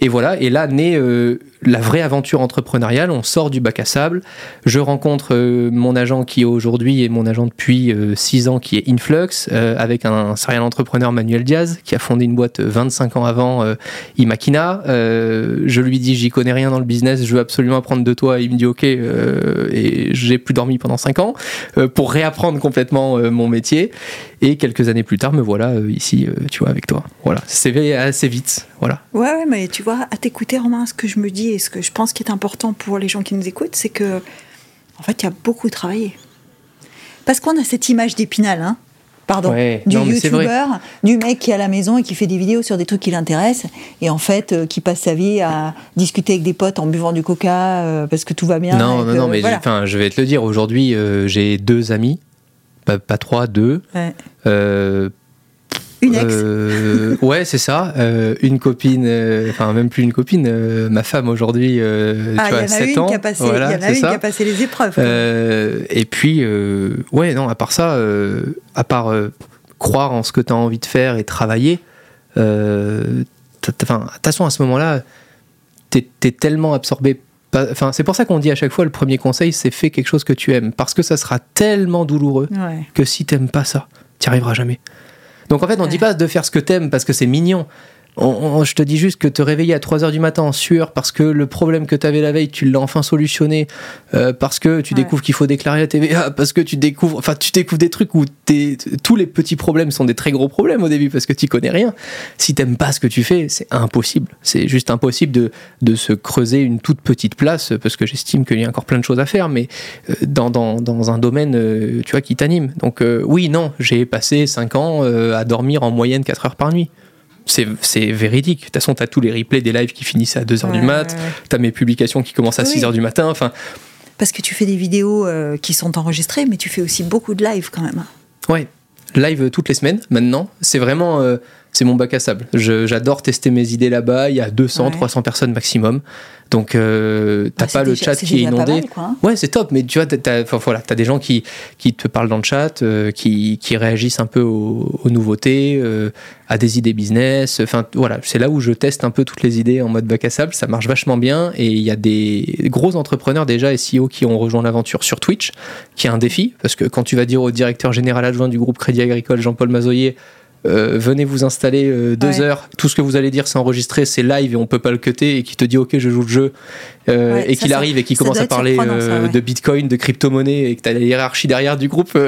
Et voilà, et là naît euh, la vraie aventure entrepreneuriale. On sort du bac à sable. Je rencontre euh, mon agent qui aujourd'hui est mon agent depuis 6 ans, qui est Influx, avec un serial entrepreneur Manuel Diaz, qui a fondé une boîte 25 ans avant Imakina. je lui dis, j'y connais rien dans le business, je veux absolument apprendre de toi. Il me dit, ok, et j'ai plus dormi pendant 5 ans pour réapprendre complètement mon métier. Et quelques années plus tard, me voilà ici, tu vois, avec toi. Voilà, c'est assez vite. Voilà. Ouais, ouais, mais tu vois, à t'écouter, Romain, ce que je me dis et ce que je pense qui est important pour les gens qui nous écoutent, c'est que, en fait, il y a beaucoup travaillé. Parce qu'on a cette image d'épinal, hein, pardon, du youtubeur, du mec qui est à la maison et qui fait des vidéos sur des trucs qui l'intéressent, et en fait, euh, qui passe sa vie à discuter avec des potes en buvant du coca euh, parce que tout va bien. Non, non, non, mais je vais te le dire, aujourd'hui, euh, j'ai deux amis, pas, pas, trois, deux. Ouais. Une ex euh, Ouais, c'est ça. Euh, une copine, euh, enfin même plus une copine, ma femme aujourd'hui, ah, tu vois, 7 ans. Passé, il y en a une qui a passé les épreuves. et puis, ouais, non, à part ça, à part croire en ce que tu as envie de faire et travailler, de toute façon, à ce moment-là, tu es, tellement absorbé Enfin, c'est pour ça qu'on dit à chaque fois le premier conseil, c'est fais quelque chose que tu aimes, parce que ça sera tellement douloureux que si t'aimes pas ça, tu n'y arriveras jamais. Donc en fait, on ne dit pas de faire ce que t'aimes parce que c'est mignon je te dis juste que te réveiller à 3h du matin en sueur parce que le problème que tu avais la veille, tu l'as enfin solutionné, euh, parce que tu découvres qu'il faut déclarer la TVA, parce que tu découvres, enfin, tu découvres des trucs où tous les petits problèmes sont des très gros problèmes au début parce que tu connais rien. Si t'aimes pas ce que tu fais, c'est impossible. C'est juste impossible de, de, se creuser une toute petite place parce que j'estime qu'il y a encore plein de choses à faire, mais euh, dans, dans, dans un domaine, euh, tu vois, qui t'anime. Donc, oui, non, j'ai passé 5 ans à dormir en moyenne 4 heures par nuit c'est véridique. De toute façon, tu as tous les replays des lives qui finissent à 2h du mat, tu as mes publications qui commencent à 6h du matin. Enfin, Parce que tu fais des vidéos euh, qui sont enregistrées, mais tu fais aussi beaucoup de lives quand même. Ouais, live toutes les semaines maintenant. C'est vraiment. Euh, c'est mon bac à sable. J'adore tester mes idées là-bas. Il y a 200, 300 personnes maximum. Donc, euh, t'as pas le chat qui est inondé. Hein. Ouais, c'est top, mais tu vois, t'as voilà, as des gens qui, qui te parlent dans le chat, euh, qui, qui, réagissent un peu aux, nouveautés, euh, à des idées business. Enfin, voilà, c'est là où je teste un peu toutes les idées en mode bac à sable. Ça marche vachement bien et il y a des gros entrepreneurs déjà SEO qui ont rejoint l'aventure sur Twitch, qui est un défi parce que quand tu vas dire au directeur général adjoint du groupe Crédit Agricole, Jean-Paul Mazoyer, venez vous installer euh, deux heures, tout ce que vous allez dire c'est enregistré, c'est live et on peut pas le cutter et qui te dit ok je joue le jeu. Euh, et qu'il arrive et qu'il commence à parler de bitcoin, de crypto-monnaie et que tu as la hiérarchie derrière du groupe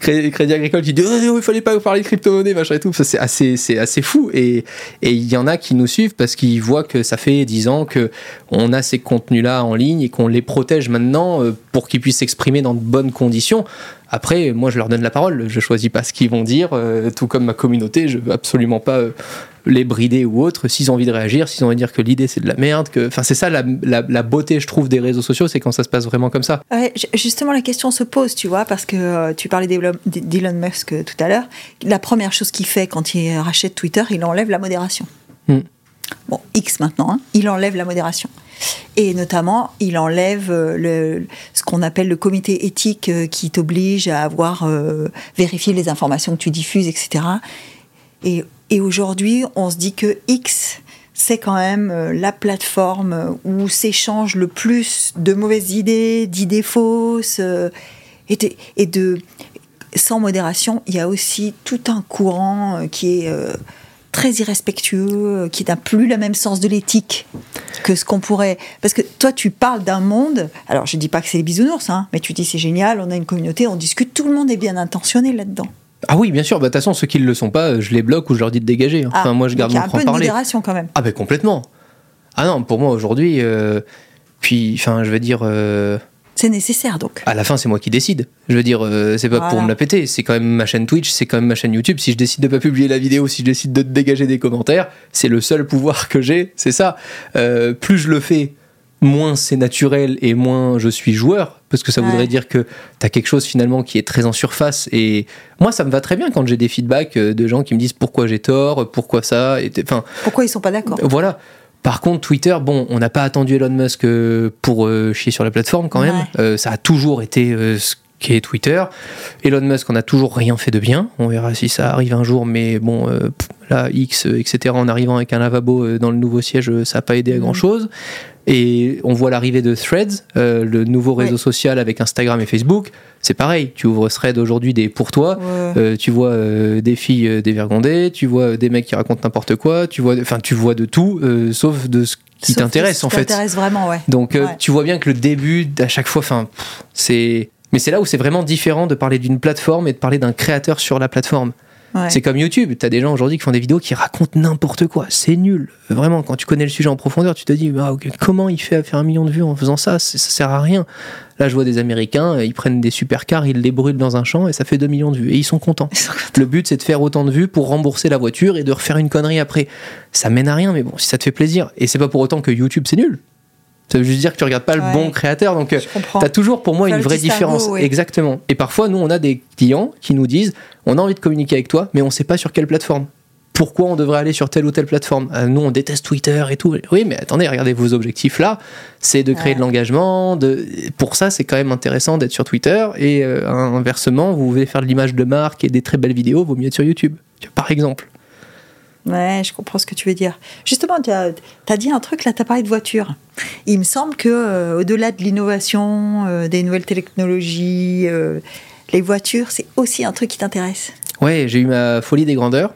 Crédit, Agricole qui dit oh, il fallait pas vous parler de crypto-monnaie machin et tout, c'est assez, c'est assez fou. Et il y en a qui nous suivent parce qu'ils voient que ça fait dix ans que on a ces contenus là en ligne et qu'on les protège maintenant pour qu'ils puissent s'exprimer dans de bonnes conditions après, moi, je leur donne la parole. Je choisis pas ce qu'ils vont dire, euh, tout comme ma communauté. Je veux absolument pas euh, les brider ou autre. S'ils ont envie de réagir, s'ils ont envie de dire que l'idée c'est de la merde, que, enfin, c'est ça la, beauté, je trouve, des réseaux sociaux, c'est quand ça se passe vraiment comme ça. justement, la question se pose, tu vois, parce que euh, tu parlais d'Elon Musk tout à l'heure. La première chose qu'il fait quand il rachète Twitter, il enlève la modération. Hmm. Bon, X maintenant, hein, il enlève la modération. Et notamment, il enlève euh, ce qu'on appelle le comité éthique euh, qui t'oblige à avoir euh, vérifié les informations que tu diffuses, etc. Et, aujourd'hui, on se dit que X, c'est quand même la plateforme où s'échangent le plus de mauvaises idées, d'idées fausses, et de, sans modération, il y a aussi tout un courant qui est très irrespectueux, euh, qui n'a plus le même sens de l'éthique que ce qu'on pourrait. Parce que toi, tu parles d'un monde. Alors, je dis pas que c'est les bisounours, hein, mais tu dis c'est génial, on a une communauté, on discute, tout le monde est bien intentionné là-dedans. Ah oui, bien sûr. Bah, de toute façon, ceux qui ne le sont pas, je les bloque ou je leur dis de dégager. Hein. Enfin, ah, moi, je garde mon franc parler. Il y a un peu de modération quand même. Ah ben complètement. Ah non, pour moi aujourd'hui, euh, puis, enfin, je veux dire. Euh, c'est nécessaire donc. À la fin, c'est moi qui décide. Je veux dire, euh, c'est pas pour me la péter. C'est quand même ma chaîne Twitch, c'est quand même ma chaîne YouTube. Si je décide de pas publier la vidéo, si je décide de dégager des commentaires, c'est le seul pouvoir que j'ai. C'est ça. Euh, plus je le fais, moins c'est naturel et moins je suis joueur. Parce que ça voudrait dire que tu as quelque chose finalement qui est très en surface. Et moi, ça me va très bien quand j'ai des feedbacks euh, de gens qui me disent pourquoi j'ai tort, pourquoi ça. Enfin, pourquoi ils sont pas d'accord. Voilà. Par contre, Twitter, bon, on n'a pas attendu Elon Musk euh, pour euh, chier sur la plateforme quand même. Euh, ça a toujours été qui est Twitter. Elon Musk, on n'a toujours rien fait de bien. On verra si ça arrive un jour, mais bon, euh, là, X, etc., en arrivant avec un lavabo dans le nouveau siège, ça n'a pas aidé à grand chose. Et on voit l'arrivée de Threads, euh, le nouveau réseau social avec Instagram et Facebook. C'est pareil, tu ouvres Threads aujourd'hui des pour toi, euh, tu vois euh, des filles dévergondées, tu vois des mecs qui racontent n'importe quoi, tu vois, enfin tu vois de tout, sauf de ce qui t'intéresse en fait. T'intéresse vraiment, ouais. Donc tu vois bien que le début à chaque fois, enfin c'est, mais c'est là où c'est vraiment différent de parler d'une plateforme et de parler d'un créateur sur la plateforme. C'est comme YouTube. Tu as des gens aujourd'hui qui font des vidéos qui racontent n'importe quoi. C'est nul. Vraiment, quand tu connais le sujet en profondeur, tu te dis ah, comment il fait à faire un million de vues en faisant ça? Ça sert à rien. Là, je vois des Américains, ils prennent des supercars, ils les brûlent dans un champ et ça fait 2 millions de vues. Et ils sont contents. Le but, c'est de faire autant de vues pour rembourser la voiture et de refaire une connerie après. Ça mène à rien, mais bon, si ça te fait plaisir. Et c'est pas pour autant que YouTube, c'est nul. Ça veut juste dire que tu regardes pas le bon créateur. Donc, tu as toujours pour moi une vraie différence. Exactement. Et parfois, nous, on a des clients qui nous disent on a envie de communiquer avec toi, mais on sait pas sur quelle plateforme. Pourquoi on devrait aller sur telle ou telle plateforme? Euh, Nous, on déteste Twitter et tout. Oui, mais attendez, regardez vos objectifs là. C'est de créer de l'engagement. De... Pour ça, c'est quand même intéressant d'être sur Twitter. Et euh, inversement, vous voulez faire de l'image de marque et des très belles vidéos, vaut mieux être sur YouTube. Par exemple. Ouais, je comprends ce que tu veux dire. Justement, tu as, dit un truc là, tu as parlé de voiture. Il me semble que euh, au-delà de l'innovation, euh, des nouvelles technologies, euh, les voitures, c'est aussi un truc qui t'intéresse. Ouais, j'ai eu ma folie des grandeurs.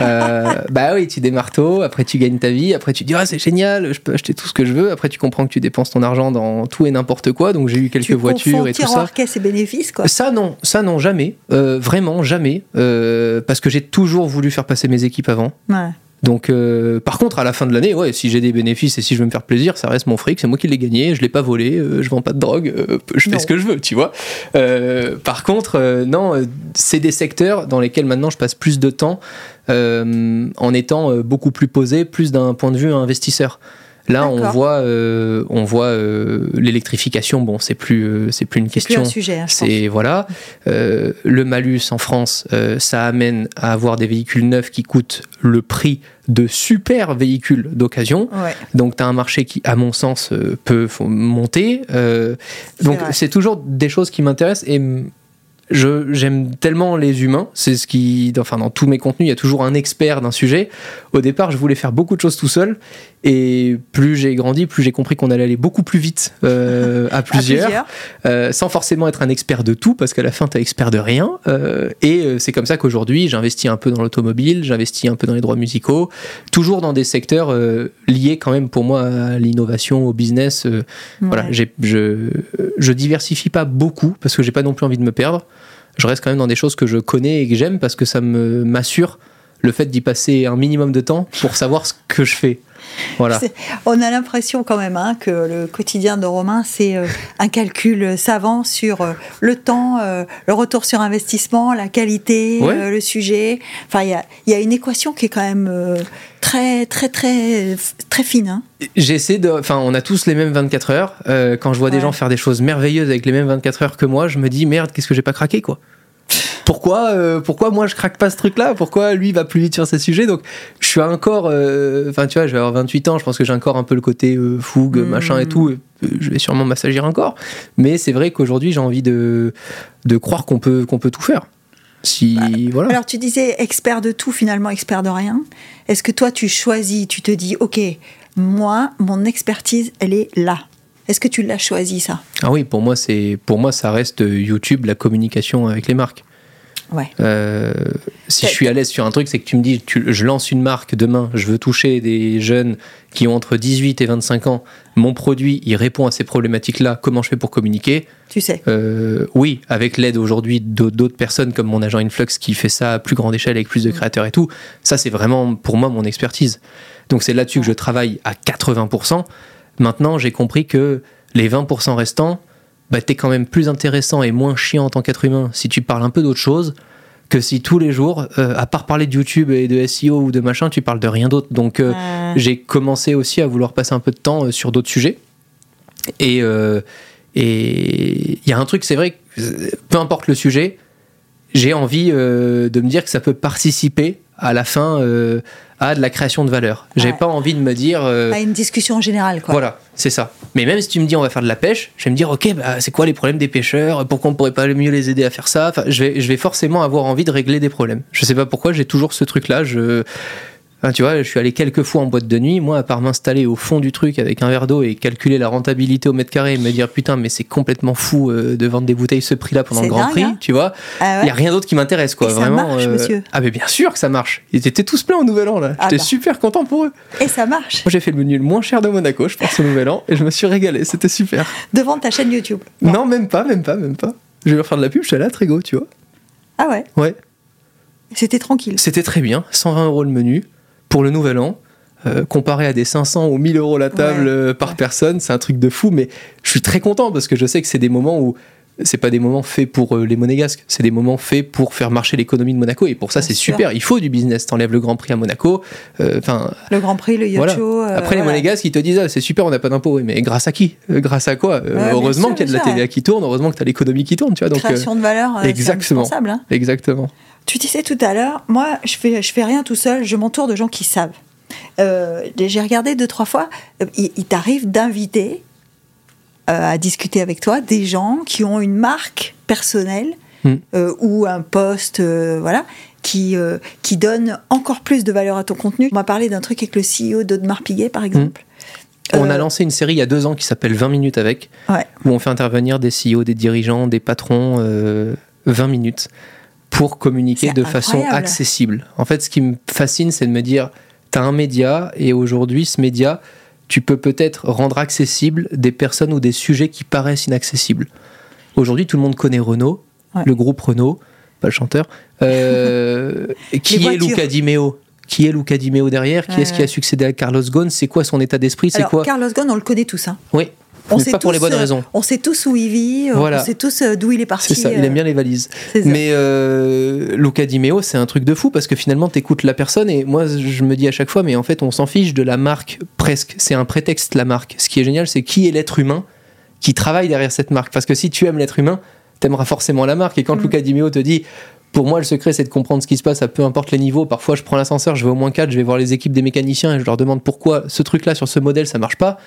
Euh, bah oui, tu démarres tôt, après tu gagnes ta vie, après tu dis ah c'est génial, je peux acheter tout ce que je veux. Après tu comprends que tu dépenses ton argent dans tout et n'importe quoi. Donc j'ai eu quelques voitures et tout ça. caisse et bénéfices quoi. Ça non, ça non jamais, euh, vraiment jamais, euh, parce que j'ai toujours voulu faire passer mes équipes avant. Ouais. Donc, euh, par contre, à la fin de l'année, ouais, si j'ai des bénéfices et si je veux me faire plaisir, ça reste mon fric, c'est moi qui l'ai gagné, je l'ai pas volé, euh, je vends pas de drogue, euh, je fais ce que je veux, tu vois. par contre, non, c'est des secteurs dans lesquels maintenant je passe plus de temps en étant beaucoup plus posé, plus d'un point de vue investisseur. Là, on voit, euh, on voit euh, l'électrification. Bon, c'est plus, euh, c'est plus une question. C'est voilà, le malus en France, ça amène à avoir des véhicules neufs qui coûtent le prix de super véhicules d'occasion. Donc, tu as un marché qui, à mon sens, peut monter. donc, c'est toujours des choses qui m'intéressent et je j'aime tellement les humains, c'est ce qui, enfin dans tous mes contenus, il y a toujours un expert d'un sujet. Au départ, je voulais faire beaucoup de choses tout seul, et plus j'ai grandi, plus j'ai compris qu'on allait aller beaucoup plus vite euh, [LAUGHS] à plusieurs, euh, sans forcément être un expert de tout, parce qu'à la fin, tu es expert de rien. Euh, et c'est comme ça qu'aujourd'hui, j'investis un peu dans l'automobile, j'investis un peu dans les droits musicaux, toujours dans des secteurs liés quand même pour moi à l'innovation, au business. Voilà, je je diversifie pas beaucoup parce que j'ai pas non plus envie de me perdre je reste quand même dans des choses que je connais et que j'aime parce que ça me m'assure le fait d'y passer un minimum de temps pour savoir ce que je fais. Voilà. On a l'impression quand même hein, que le quotidien de Romain, c'est euh, un calcul savant sur euh, le temps, euh, le retour sur investissement, la qualité, le sujet. Enfin, il y a, une équation qui est quand même très, très, très, très fine. Hein. J'essaie de. Enfin, on a tous les mêmes 24 heures. quand je vois des gens faire des choses merveilleuses avec les mêmes 24 heures que moi, je me dis merde, qu'est-ce que j'ai pas craqué, quoi pourquoi, euh, pourquoi moi je craque pas ce truc-là? Pourquoi lui va plus vite sur ces sujets? Donc je suis encore, euh, enfin tu vois, je vais avoir 28 ans, je pense que j'ai encore un peu le côté euh, fougue, hmm. machin et tout. Je vais sûrement m'assagir encore, mais c'est vrai qu'aujourd'hui j'ai envie de, de croire qu'on peut, qu'on peut tout faire. Si, bah, voilà. Alors tu disais expert de tout, finalement expert de rien. Est-ce que toi tu choisis, tu te dis, ok, moi, mon expertise, elle est là. Est-ce que tu l'as choisi ça? Ah oui, pour moi c'est pour moi ça reste YouTube, la communication avec les marques. Ouais. Euh, si je suis à l'aise sur un truc, c'est que tu me dis, je lance une marque demain, je veux toucher des jeunes qui ont entre 18 et 25 ans. Mon produit, il répond à ces problématiques-là. Comment je fais pour communiquer Tu sais. Euh, oui, avec l'aide aujourd'hui d'autres personnes comme mon agent Influx qui fait ça à plus grande échelle avec plus de mm. créateurs et tout. Ça, c'est vraiment pour moi mon expertise. Donc c'est là-dessus que je travaille à 80%. Maintenant, j'ai compris que les 20% restants, bah, t'es quand même plus intéressant et moins chiant en tant qu'être humain si tu parles un peu d'autre chose que si tous les jours, euh, à part parler de YouTube et de SEO ou de machin, tu parles de rien d'autre. Donc euh, j'ai commencé aussi à vouloir passer un peu de temps euh, sur d'autres sujets. Et il y a un truc, c'est vrai, peu importe le sujet, j'ai envie de me dire que ça peut participer à la fin euh, à de la création de valeur. J'ai Ouais. pas envie de me dire. euh, À une discussion générale, quoi. voilà, c'est ça. Mais même si tu me dis on va faire de la pêche, je vais me dire ok, bah, c'est quoi les problèmes des pêcheurs? Pourquoi on pourrait pas mieux les aider à faire ça? Enfin, je, vais, je vais forcément avoir envie de régler des problèmes. Je sais pas pourquoi, j'ai toujours ce truc-là. Je... Enfin, tu vois, je suis allé quelques fois en boîte de nuit. Moi, à part m'installer au fond du truc avec un verre d'eau et calculer la rentabilité au mètre carré et me dire putain, mais c'est complètement fou euh, de vendre des bouteilles ce prix-là pendant le Grand dingue, Prix, hein tu vois. Ah Il ouais n'y a rien d'autre qui m'intéresse, quoi. Et ça Vraiment. marche, monsieur Ah, mais bien sûr que ça marche. Ils étaient tous pleins au Nouvel An, là. Ah J'étais bah. super content pour eux. Et ça marche. Moi, j'ai fait le menu le moins cher de Monaco, je pense, au Nouvel An, et je me suis régalé. C'était super. Devant ta chaîne YouTube. Non, même pas, même pas, même pas. Je vais leur faire de la pub, je suis allé à Trégo, tu vois. Ah ouais Ouais. C'était tranquille. C'était très bien. 120 euros le menu pour le Nouvel An. Euh, comparé à des 500 ou 1000 euros la table Ouais, euh, par personne, c'est un truc de fou. Mais je suis très content parce que je sais que c'est des moments où c'est pas des moments faits pour euh, les monégasques, c'est des moments faits pour faire marcher l'économie de Monaco. Et pour ça, c'est super. Il faut du business. T'enlèves le Grand Prix à Monaco. Euh, Enfin, Le Grand Prix, le yacht Voilà. show. euh, Après, les monégasques, ils te disent ah, c'est super, on n'a pas d'impôt. Oui, mais grâce à qui? Grâce à quoi? Euh, Heureusement qu'il y a de la TVA qui tourne, heureusement que tu as l'économie qui tourne, tu vois. Donc, Création de valeur, exactement. hein. exactement. Tu disais tout à l'heure, moi, je fais, je fais rien tout seul, je m'entoure de gens qui savent. J'ai regardé deux, trois fois, il, il t'arrive d'inviter à discuter avec toi des gens qui ont une marque personnelle Hmm. euh, ou un poste, euh, voilà, qui, euh, qui donne encore plus de valeur à ton contenu. On m'a parlé d'un truc avec le CEO d'Audemars Piguet, par exemple. On a Euh, lancé une série il y a deux ans qui s'appelle 20 minutes avec, Ouais. où on fait intervenir des CEO, des dirigeants, des patrons, euh, 20 minutes pour communiquer de façon accessible. En fait, ce qui me fascine, c'est de me dire, tu as un média et aujourd'hui, ce média, tu peux peut-être rendre accessible des personnes ou des sujets qui paraissent inaccessibles. Aujourd'hui, tout le monde connaît Renault, Ouais. le groupe Renault, pas le chanteur. Euh, [LAUGHS] qui est. Luca Di Meo? Qui est Luca Di Meo derrière? Qui est-ce qui a succédé à Carlos Ghosn? C'est quoi son état d'esprit? C'est quoi? Carlos Ghosn, on le connaît tous. Hein. Oui, On mais sait pas pour les tous, bonnes euh, raisons. On sait tous où il vit, euh, Voilà. on sait tous euh, d'où il est parti. C'est ça, il aime bien les valises. Mais euh, Luca Di Meo, c'est un truc de fou parce que finalement, t'écoutes la personne et moi, je me dis à chaque fois, mais en fait, on s'en fiche de la marque presque. C'est un prétexte, la marque. Ce qui est génial, c'est qui est l'être humain qui travaille derrière cette marque. Parce que si tu aimes l'être humain, t'aimeras forcément la marque. Et quand Mm. Luca Di Meo te dit, pour moi, le secret, c'est de comprendre ce qui se passe à peu importe les niveaux. Parfois, je prends l'ascenseur, je vais au moins 4, je vais voir les équipes des mécaniciens et je leur demande pourquoi ce truc-là sur ce modèle, ça marche pas.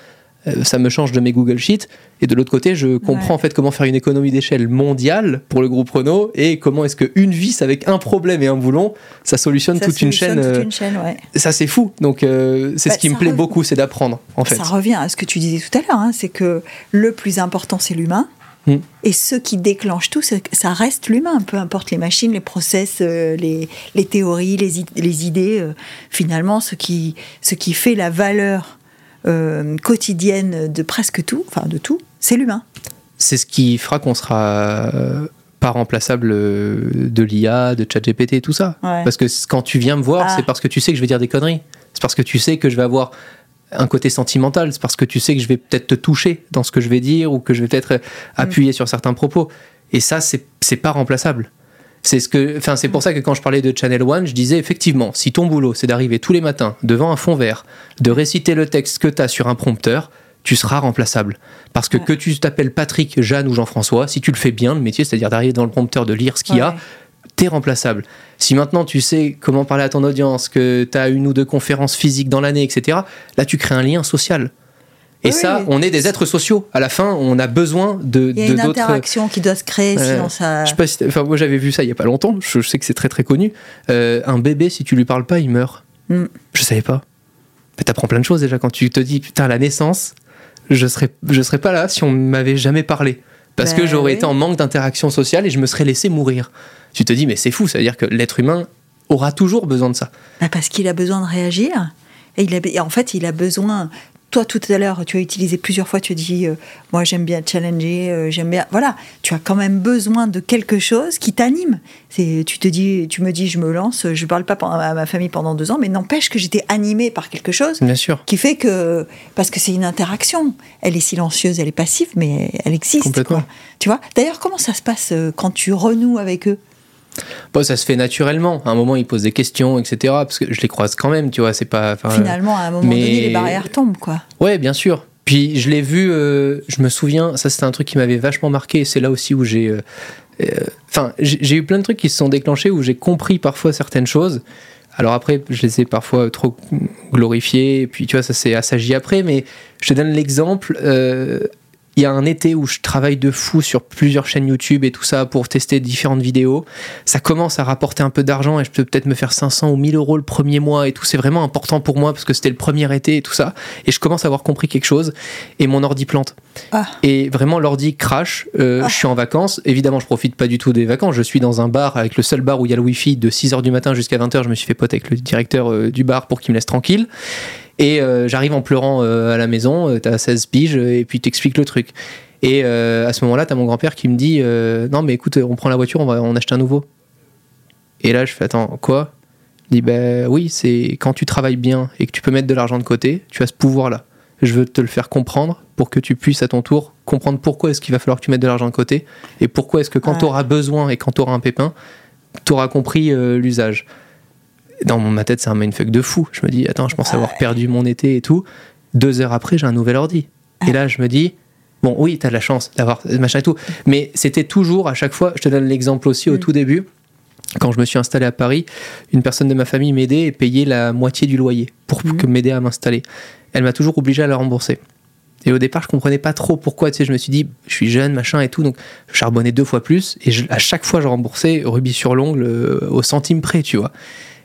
Euh, ça me change de mes Google Sheets. Et de l'autre côté, je comprends Ouais. en fait comment faire une économie d'échelle mondiale pour le groupe Renault et comment est-ce qu'une vis avec un problème et un boulon, ça solutionne ça toute une chaîne. toute euh, une chaîne, ouais. Ça, c'est fou. Donc, euh, c'est Bah, ce qui me plaît beaucoup, c'est d'apprendre en fait. Ça revient à ce que tu disais tout à l'heure, hein, c'est que le plus important, c'est l'humain. Mm. Et ce qui déclenche tout, ça reste l'humain, peu importe les machines, les process, euh, les, les théories, les, idées. euh, finalement, ce qui, ce qui fait la valeur euh, quotidienne de presque tout, enfin de tout, c'est l'humain. C'est ce qui fera qu'on sera euh, pas remplaçable euh, de l'IA, de ChatGPT et tout ça. Ouais. Parce que quand tu viens me voir, Ah. c'est parce que tu sais que je vais dire des conneries. C'est parce que tu sais que je vais avoir un côté sentimental. C'est parce que tu sais que je vais peut-être te toucher dans ce que je vais dire ou que je vais peut-être euh, appuyer sur certains propos. Et ça, c'est pas remplaçable. C'est ce que, enfin, c'est pour ça que quand je parlais de Channel One, je disais effectivement, si ton boulot c'est d'arriver tous les matins devant un fond vert, de réciter le texte que tu as sur un prompteur, tu seras remplaçable. Parce que Ouais. que tu t'appelles Patrick, Jeanne ou Jean-François, si tu le fais bien, le métier, c'est-à-dire d'arriver dans le prompteur, de lire ce qu'il y a, t'es remplaçable. Si maintenant tu sais comment parler à ton audience, que tu as une ou deux conférences physiques dans l'année, etc., là tu crées un lien social. Et Oui, ça, on est des êtres sociaux. À la fin, on a besoin de Il y a de une interaction qui doit se créer, sinon ça. Je sais pas si t'as- enfin, moi j'avais vu ça il y a pas longtemps. Je, je sais que c'est très très connu. Euh, un bébé, si tu lui parles pas, il meurt. Mm. Je savais pas. Mais t'apprends plein de choses déjà quand tu te dis putain la naissance, je serais je serais pas là si on m'avait jamais parlé parce que Ben j'aurais oui. été en manque d'interaction sociale et je me serais laissé mourir. Tu te dis mais c'est fou, ça veut dire que l'être humain aura toujours besoin de ça. Bah, parce qu'il a besoin de réagir. Et, il a, et en fait, il a besoin. Toi, tout à l'heure, tu as utilisé plusieurs fois, tu as dit euh, Moi, j'aime bien challenger, euh, j'aime bien. Voilà, tu as quand même besoin de quelque chose qui t'anime. C'est, tu te dis, tu me dis, je me lance, je parle pas à ma famille pendant deux ans, mais n'empêche que j'étais animée par quelque chose Bien sûr. qui fait que. Parce que c'est une interaction. Elle est silencieuse, elle est passive, mais elle existe. Complètement. quoi. Tu vois? D'ailleurs, comment ça se passe euh, quand tu renoues avec eux? Bon, ça se fait naturellement. À un moment, ils posent des questions, etc. Parce que je les croise quand même, tu vois. C'est pas. Finalement, à un moment mais- donné, les barrières tombent, quoi. Ouais, bien sûr. Puis je l'ai vu, euh, je me souviens, ça c'était un truc qui m'avait vachement marqué. C'est là aussi où j'ai. euh, euh, Enfin, j'ai j'ai eu plein de trucs qui se sont déclenchés où j'ai compris parfois certaines choses. Alors après, je les ai parfois trop glorifiés, et puis tu vois, ça s'est assagi après, mais je te donne l'exemple. euh, il y a un été où je travaille de fou sur plusieurs chaînes YouTube et tout ça pour tester différentes vidéos. Ça commence à rapporter un peu d'argent et je peux peut-être me faire 500 ou 1000 euros le premier mois et tout. C'est vraiment important pour moi parce que c'était le premier été et tout ça. Et je commence à avoir compris quelque chose et mon ordi plante. Ah. Et vraiment, l'ordi crash. Euh, Je suis en vacances. Évidemment, je profite pas du tout des vacances. Je suis dans un bar avec le seul bar où il y a le Wi-Fi de 6h du matin jusqu'à 20h. Je me suis fait pote avec le directeur euh, du bar pour qu'il me laisse tranquille. Et euh, j'arrive en pleurant euh, à la maison, euh, t'as 16 piges, et puis t'expliques le truc. Et à ce moment-là, t'as mon grand-père qui me dit Non, mais écoute, on prend la voiture, on va en acheter un nouveau. Et là, je fais Attends, quoi? Il dit Ben oui, c'est quand tu travailles bien et que tu peux mettre de l'argent de côté, tu as ce pouvoir-là. Je veux te le faire comprendre pour que tu puisses à ton tour comprendre pourquoi est-ce qu'il va falloir que tu mettes de l'argent de côté et pourquoi est-ce que quand Ouais. tu auras besoin et quand tu auras un pépin, tu auras compris euh, l'usage dans ma tête, c'est un mindfuck de fou. Je me dis, attends, je pense avoir perdu mon été et tout. Deux heures après, j'ai un nouvel ordi. Et là, je me dis, bon, oui, t'as de la chance d'avoir machin et tout. Mais c'était toujours, à chaque fois, je te donne l'exemple aussi au Mm. tout début, quand je me suis installé à Paris, une personne de ma famille m'aidait et payait la moitié du loyer pour Mhm. que m'aider à m'installer. Elle m'a toujours obligé à la rembourser. Et au départ, je comprenais pas trop pourquoi. Tu sais, je me suis dit, je suis jeune, machin et tout, donc je charbonnais deux fois plus. Et je- à chaque fois, je remboursais rubis sur l'ongle euh, au centime près, tu vois.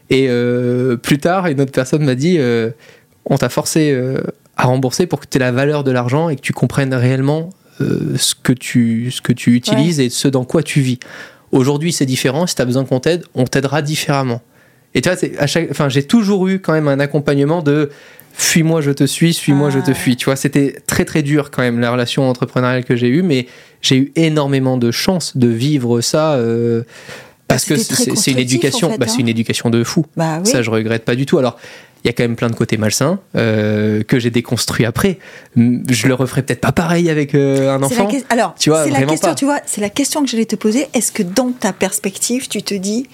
Et euh, plus tard, une autre personne m'a dit, euh, on t'a forcé euh, à rembourser pour que tu aies la valeur de l'argent et que tu comprennes réellement ce, que tu, ce que tu utilises et ce dans quoi tu vis. Aujourd'hui, c'est différent. Si tu as besoin qu'on t'aide, on t'aidera différemment. Et tu vois, à chaque, enfin, j'ai toujours eu quand même un accompagnement de fuis-moi, je te suis, suis-moi, je te Ah. fuis. Tu vois, c'était très très dur quand même la relation entrepreneuriale que j'ai eue, mais j'ai eu énormément de chance de vivre ça euh, parce que c'est une éducation, en fait, bah, c'est hein. une éducation de fou. Bah oui. Ça, je regrette pas du tout. Alors, il y a quand même plein de côtés malsains euh, que j'ai déconstruits après. Je le referai peut-être pas pareil avec euh, un enfant. que- Alors, Tu vois, c'est la question, pas. tu vois, c'est la question que j'allais te poser. Est-ce que dans ta perspective, tu te dis,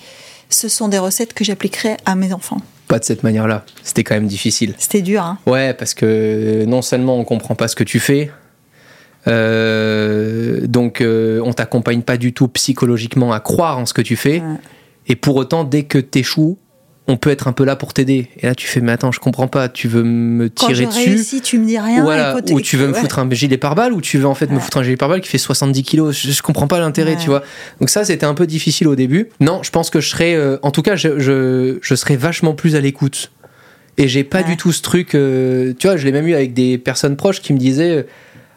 ce sont des recettes que j'appliquerai à mes enfants? Pas de cette manière-là. C'était quand même difficile. C'était dur, hein Ouais, parce que non seulement on comprend pas ce que tu fais, euh, donc euh, on t'accompagne pas du tout psychologiquement à croire en ce que tu fais, Ouais. et pour autant, dès que t'échoues, on peut être un peu là pour t'aider. Et là, tu fais, mais attends, je comprends pas, tu veux me Quand tirer je dessus réussis, tu me dis rien. voilà, et quand- ou tu veux me ouais. foutre un gilet pare-balles, ou tu veux en fait me foutre un gilet pare-balles qui fait 70 kilos. Je, je comprends pas l'intérêt, Ouais. tu vois. Donc ça, c'était un peu difficile au début. Non, je pense que je serais, euh, en tout cas, je, je, je serais vachement plus à l'écoute. Et j'ai pas du tout ce truc, euh, tu vois, je l'ai même eu avec des personnes proches qui me disaient, euh,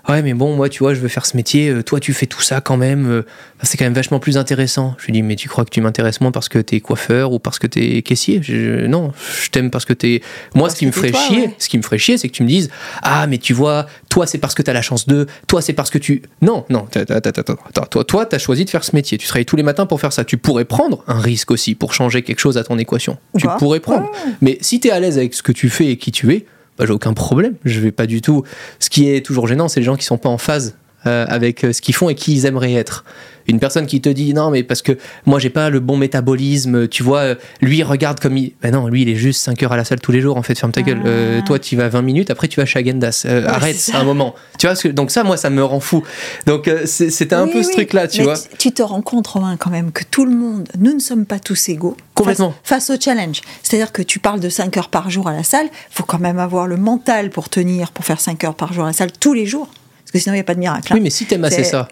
ouais, mais bon, moi, tu vois, je veux faire ce métier, euh, toi, tu fais tout ça quand même, euh, c'est quand même vachement plus intéressant. Je lui dis, mais tu crois que tu m'intéresses moins parce que t'es coiffeur ou parce que t'es caissier? Je- Non, je t'aime parce que t'es. Moi, Parce ce qui me t'es ferait toi, chier, ouais. ce qui me ferait chier, c'est que tu me dises, ah, mais tu vois, toi, c'est parce que t'as la chance de, toi, c'est parce que tu. Non, non, attends, attends, attends, attends, toi, toi, t'as choisi de faire ce métier, tu travailles tous les matins pour faire ça. Tu pourrais prendre un risque aussi pour changer quelque chose à ton équation. Tu pourrais prendre. Mais si tu es à l'aise avec ce que tu fais et qui tu es, bah, j'ai aucun problème. Je vais pas du tout. Ce qui est toujours gênant, c'est les gens qui sont pas en phase euh, avec euh, ce qu'ils font et qui ils aimeraient être. Une personne qui te dit non, mais parce que moi j'ai pas le bon métabolisme, tu vois, euh, lui regarde comme il. Ben non, lui il est juste 5 heures à la salle tous les jours en fait, ferme ta gueule. Euh, Ah. toi tu vas 20 minutes, après tu vas chez Agendas. Euh, Ouais, arrête un moment. Tu vois, que- donc ça, moi ça me rend fou. Donc euh, c'est- c'était un Oui, peu ce truc-là, tu Mais vois. Tu te rends compte, Romain, quand même, que tout le monde, nous ne sommes pas tous égaux. Complètement. Face, face au challenge. C'est-à-dire que tu parles de 5 heures par jour à la salle, faut quand même avoir le mental pour tenir, pour faire 5 heures par jour à la salle tous les jours. Parce que sinon, il n'y a pas de miracle. hein. Oui, mais si t'aimes assez C'est- ça,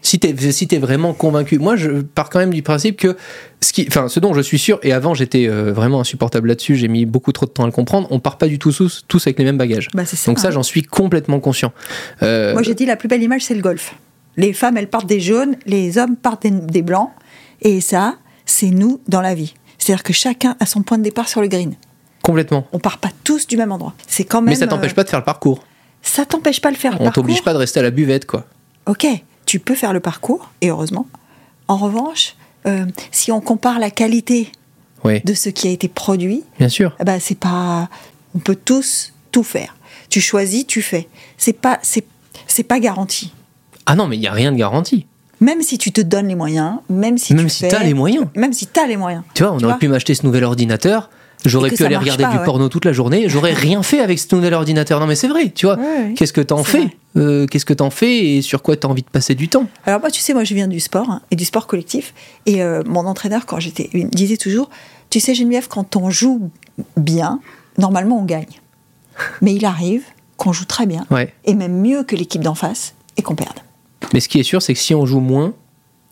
si t'es si t'es vraiment convaincu, moi je pars quand même du principe que ce, qui, enfin, ce dont je suis sûr, et avant j'étais euh, vraiment insupportable là-dessus, j'ai mis beaucoup trop de temps à le comprendre, on part pas du tout tous, tous avec les mêmes bagages. Bah, ça. Donc ça, j'en suis complètement conscient. Euh, Moi, j'ai dit la plus belle image, c'est le golf. Les femmes, elles partent des jaunes, les hommes partent des, des blancs. Et ça, c'est nous dans la vie. C'est-à-dire que chacun a son point de départ sur le green. complètement. On part pas tous du même endroit. C'est quand même. Mais ça t'empêche euh, pas de faire le parcours. Ça t'empêche pas de faire le On parcours. t'oblige pas de rester à la buvette, quoi. Ok, tu peux faire le parcours, et heureusement. En revanche, euh, si on compare la qualité Oui, de ce qui a été produit, bien sûr. ben c'est pas. On peut tous tout faire. Tu choisis, tu fais. C'est pas, c'est, c'est pas garanti. Ah non, mais il y a rien de garanti. Même si tu te donnes les moyens, même si Même tu si fais, t'as les moyens. même si t'as les moyens. Tu vois, on Tu aurait vois pu m'acheter ce nouvel ordinateur. J'aurais pu aller regarder pas, du ouais. porno toute la journée. J'aurais rien fait avec ce nouvel ordinateur. Non, mais c'est vrai, tu vois. Ouais, ouais. Qu'est-ce que t'en fais. Euh, Qu'est-ce que t'en fais et sur quoi t'as envie de passer du temps? Alors moi, tu sais, moi, je viens du sport hein, et du sport collectif. Et euh, mon entraîneur, quand j'étais, il me disait toujours, Tu sais, Geneviève, quand on joue bien, normalement on gagne. Mais il arrive qu'on joue très bien, et même mieux que l'équipe d'en face, et qu'on perde. Mais ce qui est sûr, c'est que si on joue moins,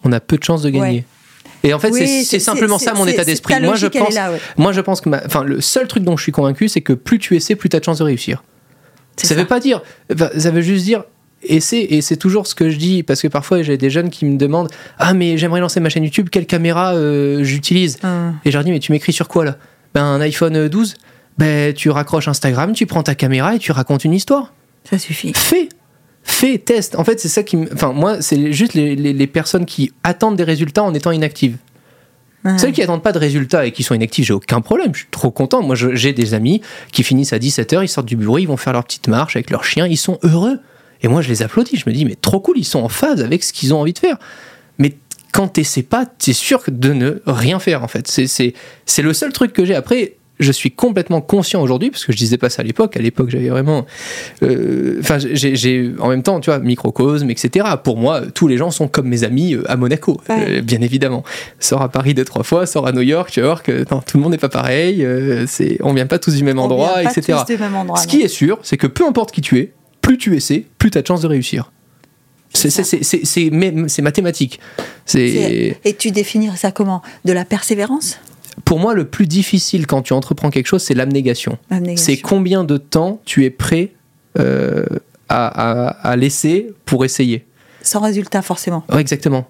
on a peu de chances de gagner. Et en fait, Oui, c'est- simplement ça mon état d'esprit. Moi, je pense, là, ouais. moi, je pense que, enfin, le seul truc dont je suis convaincu, c'est que plus tu essaies, plus tu as de chances de réussir. Ça ça. veut pas dire, ça veut juste dire essaie, et c'est toujours ce que je dis, parce que parfois j'ai des jeunes qui me demandent Ah, mais j'aimerais lancer ma chaîne YouTube, quelle caméra euh, j'utilise Hum. Et je leur dis Mais tu m'écris sur quoi là? Ben, un iPhone 12, ben, tu raccroches Instagram, tu prends ta caméra et tu racontes une histoire. Ça suffit. Fais Fais, teste. En fait, c'est ça qui me. Enfin, moi, c'est juste les, les- les personnes qui attendent des résultats en étant inactives. Hum. Celles qui attendent pas de résultats et qui sont inactives, j'ai aucun problème. Je suis trop content. Moi, j'ai des amis qui finissent à 17h, ils sortent du bureau, ils vont faire leur petite marche avec leur chien, ils sont heureux. Et moi, je les applaudis. Je me dis, mais trop cool, ils sont en phase avec ce qu'ils ont envie de faire. Mais quand t'essaies pas, t'es sûr de ne rien faire, en fait. C'est- C'est c'est le seul truc que j'ai. Après, je suis complètement conscient aujourd'hui, parce que je disais pas ça à l'époque. À l'époque, j'avais vraiment. euh, Enfin, j'ai- j'ai. En même temps, tu vois, microcosme, etc. Pour moi, tous les gens sont comme mes amis euh, à Monaco, Ouais. euh, bien évidemment. Sors à Paris deux, trois fois, sors à New York, tu vas voir que non, tout le monde n'est pas pareil. euh, c'est- on vient pas tous du même On endroit, etc. tous du même endroit, Ce qui est sûr, c'est que peu importe qui tu es, plus tu essaies, plus tu as de chances de réussir. C'est mathématique. Et tu définirais ça comment? De la persévérance? Pour moi le plus difficile quand tu entreprends quelque chose, c'est l'abnégation. C'est combien de temps tu es prêt euh, à, à- à laisser pour essayer. Sans résultat, forcément. Ouais, exactement.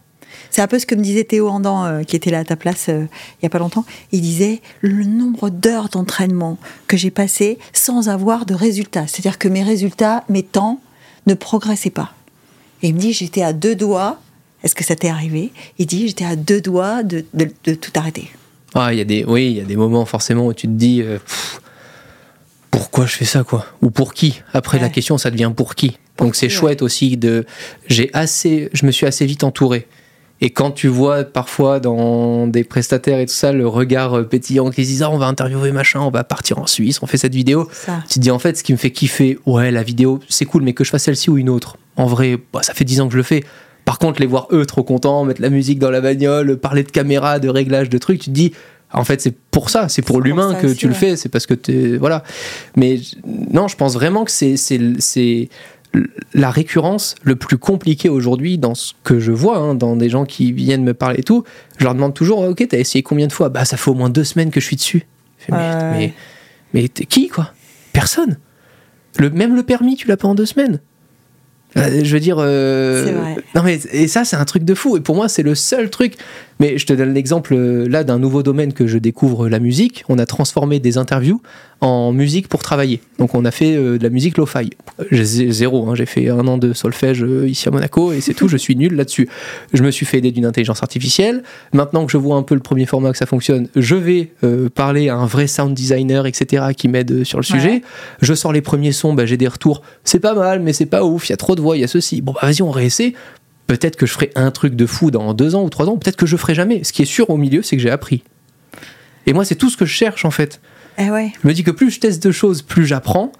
C'est un peu ce que me disait Théo Andan, euh, qui était là à ta place euh, il n'y a pas longtemps. Il disait le nombre d'heures d'entraînement que j'ai passé sans avoir de résultats. C'est-à-dire que mes résultats, mes temps, ne progressaient pas. Et il me dit j'étais à deux doigts. Est-ce que ça t'est arrivé? Il dit j'étais à deux doigts de, de- de tout arrêter. Ah, il y a des, oui, il y a des moments forcément où tu te dis euh, pff, pourquoi je fais ça quoi? Ou pour qui? Après la question, ça devient pour qui? Donc c'est ouais. chouette aussi de. J'ai assez, je me suis assez vite entouré. Et quand tu vois parfois dans des prestataires et tout ça le regard euh, pétillant qui se disent ah, on va interviewer machin, on va partir en Suisse, on fait cette vidéo. Tu te dis en fait ce qui me fait kiffer, ouais la vidéo c'est cool mais que je fasse celle-ci ou une autre. En vrai, bah, ça fait 10 ans que je le fais. Par contre les voir eux trop contents, mettre la musique dans la bagnole, parler de caméra, de réglage, de trucs, tu te dis en fait c'est pour ça, c'est pour l'humain que aussi, tu le fais, c'est parce que tu voilà. Mais non, je pense vraiment que c'est la récurrence le plus compliqué aujourd'hui dans ce que je vois, hein, dans des gens qui viennent me parler et tout. Je leur demande toujours, ok, t'as essayé combien de fois? Bah, ça fait au moins deux semaines que je suis dessus. Je fais, mais, mais, qui, quoi? Personne. Le, même le permis, tu l'as pas en deux semaines. Euh, je veux dire. euh, vrai. Non, mais et ça, c'est un truc de fou. Et pour moi, c'est le seul truc. Mais je te donne l'exemple euh, là d'un nouveau domaine que je découvre, la musique. On a transformé des interviews en musique pour travailler. Donc, on a fait euh, de la musique lo-fi. J'ai zéro. hein. J'ai fait un an de solfège euh, ici à Monaco et c'est tout. Je suis nul là-dessus. Je me suis fait aider d'une intelligence artificielle. Maintenant que je vois un peu le premier format que ça fonctionne, je vais euh, parler à un vrai sound designer, etc., qui m'aide euh, sur le sujet. Je sors les premiers sons, bah, j'ai des retours. C'est pas mal, mais c'est pas ouf. Il y a trop de voix, il y a ceci. Bon, bah, vas-y, on réessaie. Peut-être que je ferai un truc de fou dans deux ans ou trois ans. Peut-être que je ferai jamais. Ce qui est sûr au milieu, c'est que j'ai appris. Et moi, c'est tout ce que je cherche en fait. Eh ouais. Je me dis que plus je teste de choses, plus j'apprends.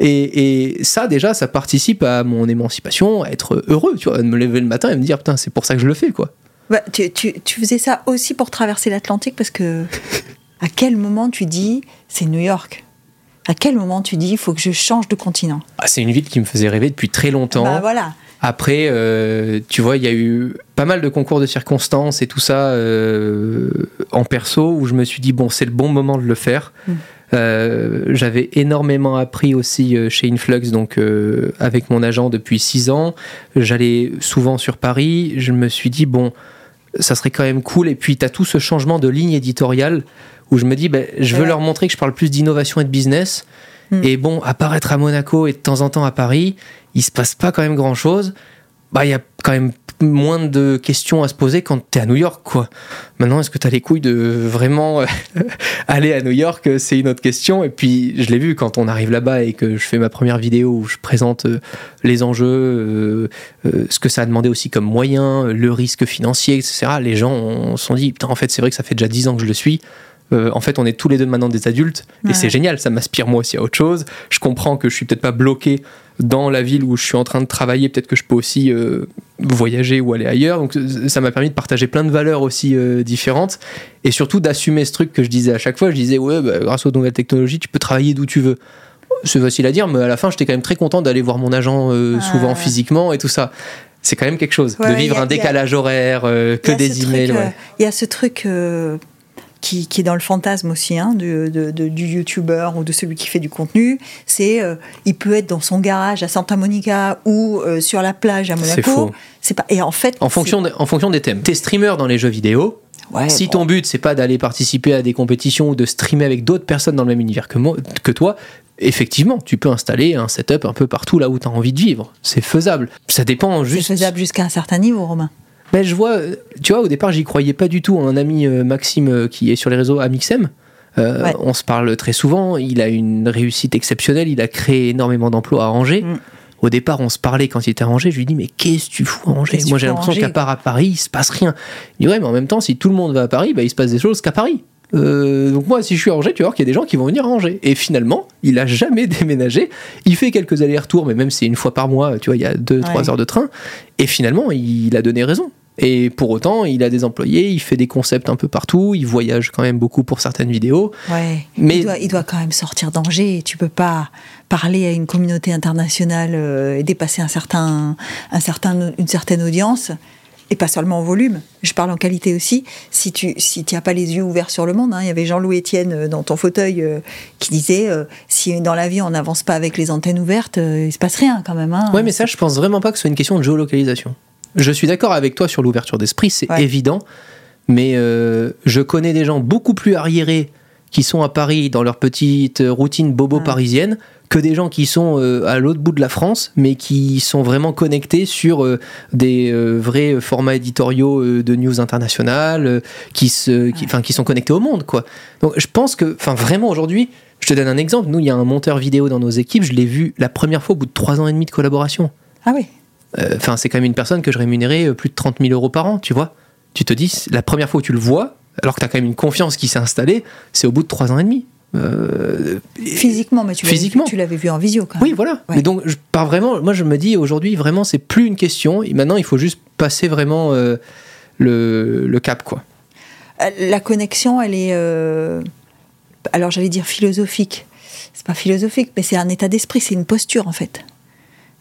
Et, et ça, déjà, ça participe à mon émancipation, à être heureux, tu vois, de me lever le matin et me dire, putain, c'est pour ça que je le fais, quoi. Bah, tu, tu- tu faisais ça aussi pour traverser l'Atlantique parce que [LAUGHS] à quel moment tu dis c'est New York? À quel moment tu dis il faut que je change de continent? Ah, c'est une ville qui me faisait rêver depuis très longtemps. Bah voilà. Après, euh, tu vois, il y a eu pas mal de concours de circonstances et tout ça euh, en perso où je me suis dit, bon, c'est le bon moment de le faire. Mm. Euh, J'avais énormément appris aussi chez Influx, donc avec mon agent depuis six ans. J'allais souvent sur Paris. Je me suis dit, bon, ça serait quand même cool. Et puis, tu as tout ce changement de ligne éditoriale où je me dis, ben, je veux Ouais. leur montrer que je parle plus d'innovation et de business. Mm. Et bon, apparaître à Monaco et de temps en temps à Paris, il se passe pas quand même grand chose. Bah, il y a quand même moins de questions à se poser quand tu es à New York, quoi. Maintenant, est-ce que tu as les couilles de vraiment euh, [LAUGHS] aller à New York C'est une autre question. Et puis, je l'ai vu quand on arrive là-bas et que je fais ma première vidéo où je présente euh, les enjeux, euh, euh, ce que ça a demandé aussi comme moyen, le risque financier, etc. Les gens se sont dit, putain, en fait, c'est vrai que ça fait déjà 10 ans que je le suis. Euh, en fait, on est tous les deux maintenant des adultes et c'est génial. Ça m'aspire moi aussi à autre chose. Je comprends que je suis peut-être pas bloqué dans la ville où je suis en train de travailler. Peut-être que je peux aussi euh, voyager ou aller ailleurs. Donc, ça m'a permis de partager plein de valeurs aussi euh, différentes et surtout d'assumer ce truc que je disais à chaque fois. Je disais, ouais, bah, grâce aux nouvelles technologies, tu peux travailler d'où tu veux. C'est facile à dire, mais à la fin, j'étais quand même très content d'aller voir mon agent souvent Ouais. physiquement et tout ça. C'est quand même quelque chose Ouais, de vivre a- un a- décalage horaire, euh, que des emails. ouais. Il y a ce truc euh, qui, qui est dans le fantasme aussi hein, du, de- de- du youtubeur ou de celui qui fait du contenu. C'est euh, il peut être dans son garage à Santa Monica ou euh, sur la plage à C'est Monaco. C'est pas et en fait En fonction, de- en fonction des thèmes. T'es streamer dans les jeux vidéo. c'est- ouais, si bon. ton but c'est pas d'aller participer à des compétitions ou de streamer avec d'autres personnes dans le même univers que, moi, que toi, effectivement, tu peux installer un setup un peu partout là où tu as envie de vivre. C'est faisable. Ça dépend c'est juste. faisable jusqu'à un certain niveau, Romain. Ben, je vois, tu vois, au départ, j'y croyais pas du tout. Un ami euh, Maxime euh, qui est sur les réseaux Amixem, euh, Ouais. on se parle très souvent. Il a une réussite exceptionnelle. Il a créé énormément d'emplois à Angers. Mm. Au départ, on se parlait quand il était à Angers. Je lui dis, mais qu'est-ce que tu fous à Angers? Moi, j'ai l'impression qu'à part à Paris, il se passe rien. Il dit, ouais, mais en même temps, si tout le monde va à Paris, bah, il se passe des choses qu'à Paris. Euh, donc moi, si je suis à Angers, tu vas voir qu'il y a des gens qui vont venir à Angers. Et finalement, il a jamais [LAUGHS] déménagé. Il fait quelques allers-retours, mais même c'est une fois par mois, tu vois, il y a 2-3 Ouais. heures de train. Et finalement, il a donné raison. Et pour autant, il a des employés, il fait des concepts un peu partout, il voyage quand même beaucoup pour certaines vidéos. Ouais. Mais- Il, doit, il doit quand même sortir d'Angers. Tu peux pas parler à une communauté internationale euh, et dépasser un certain, un certain, une certaine audience. Et pas seulement en volume, je parle en qualité aussi. Si tu si tu as pas les yeux ouverts sur le monde, hein, il y avait Jean-Louis Etienne euh, dans ton fauteuil euh, qui disait euh, si dans la vie on n'avance pas avec les antennes ouvertes, euh, il se passe rien quand même. Hein. Ouais, mais ça, je pense vraiment pas que ce soit une question de géolocalisation. Je suis d'accord avec toi sur l'ouverture d'esprit, c'est Ouais. évident, mais euh, je connais des gens beaucoup plus arriérés qui sont à Paris dans leur petite routine bobo Ouais. parisienne que des gens qui sont euh, à l'autre bout de la France, mais qui sont vraiment connectés sur euh, des euh, vrais formats éditoriaux euh, de news internationales, euh, qui, se, qui, sont connectés au monde. Quoi. Donc je pense que, enfin vraiment aujourd'hui, je te donne un exemple, nous il y a un monteur vidéo dans nos équipes, je l'ai vu la première fois au bout de trois ans et demi de collaboration. Ah oui. Euh, Enfin, c'est quand même une personne que je rémunérais euh, plus de 30 000 euros par an, tu vois. Tu te dis, la première fois où tu le vois, alors que tu as quand même une confiance qui s'est installée, c'est au bout de 3 ans et demi. Euh, Physiquement, mais tu l'avais Physiquement. l'avais vu en visio quand même. oui, voilà. Ouais. Mais donc, je pars vraiment. Moi, je me dis aujourd'hui, vraiment, c'est plus une question. Et maintenant, il faut juste passer vraiment euh, le, le cap, quoi. La connexion, elle est. euh, alors j'allais dire philosophique. C'est pas philosophique, mais c'est un état d'esprit, c'est une posture en fait.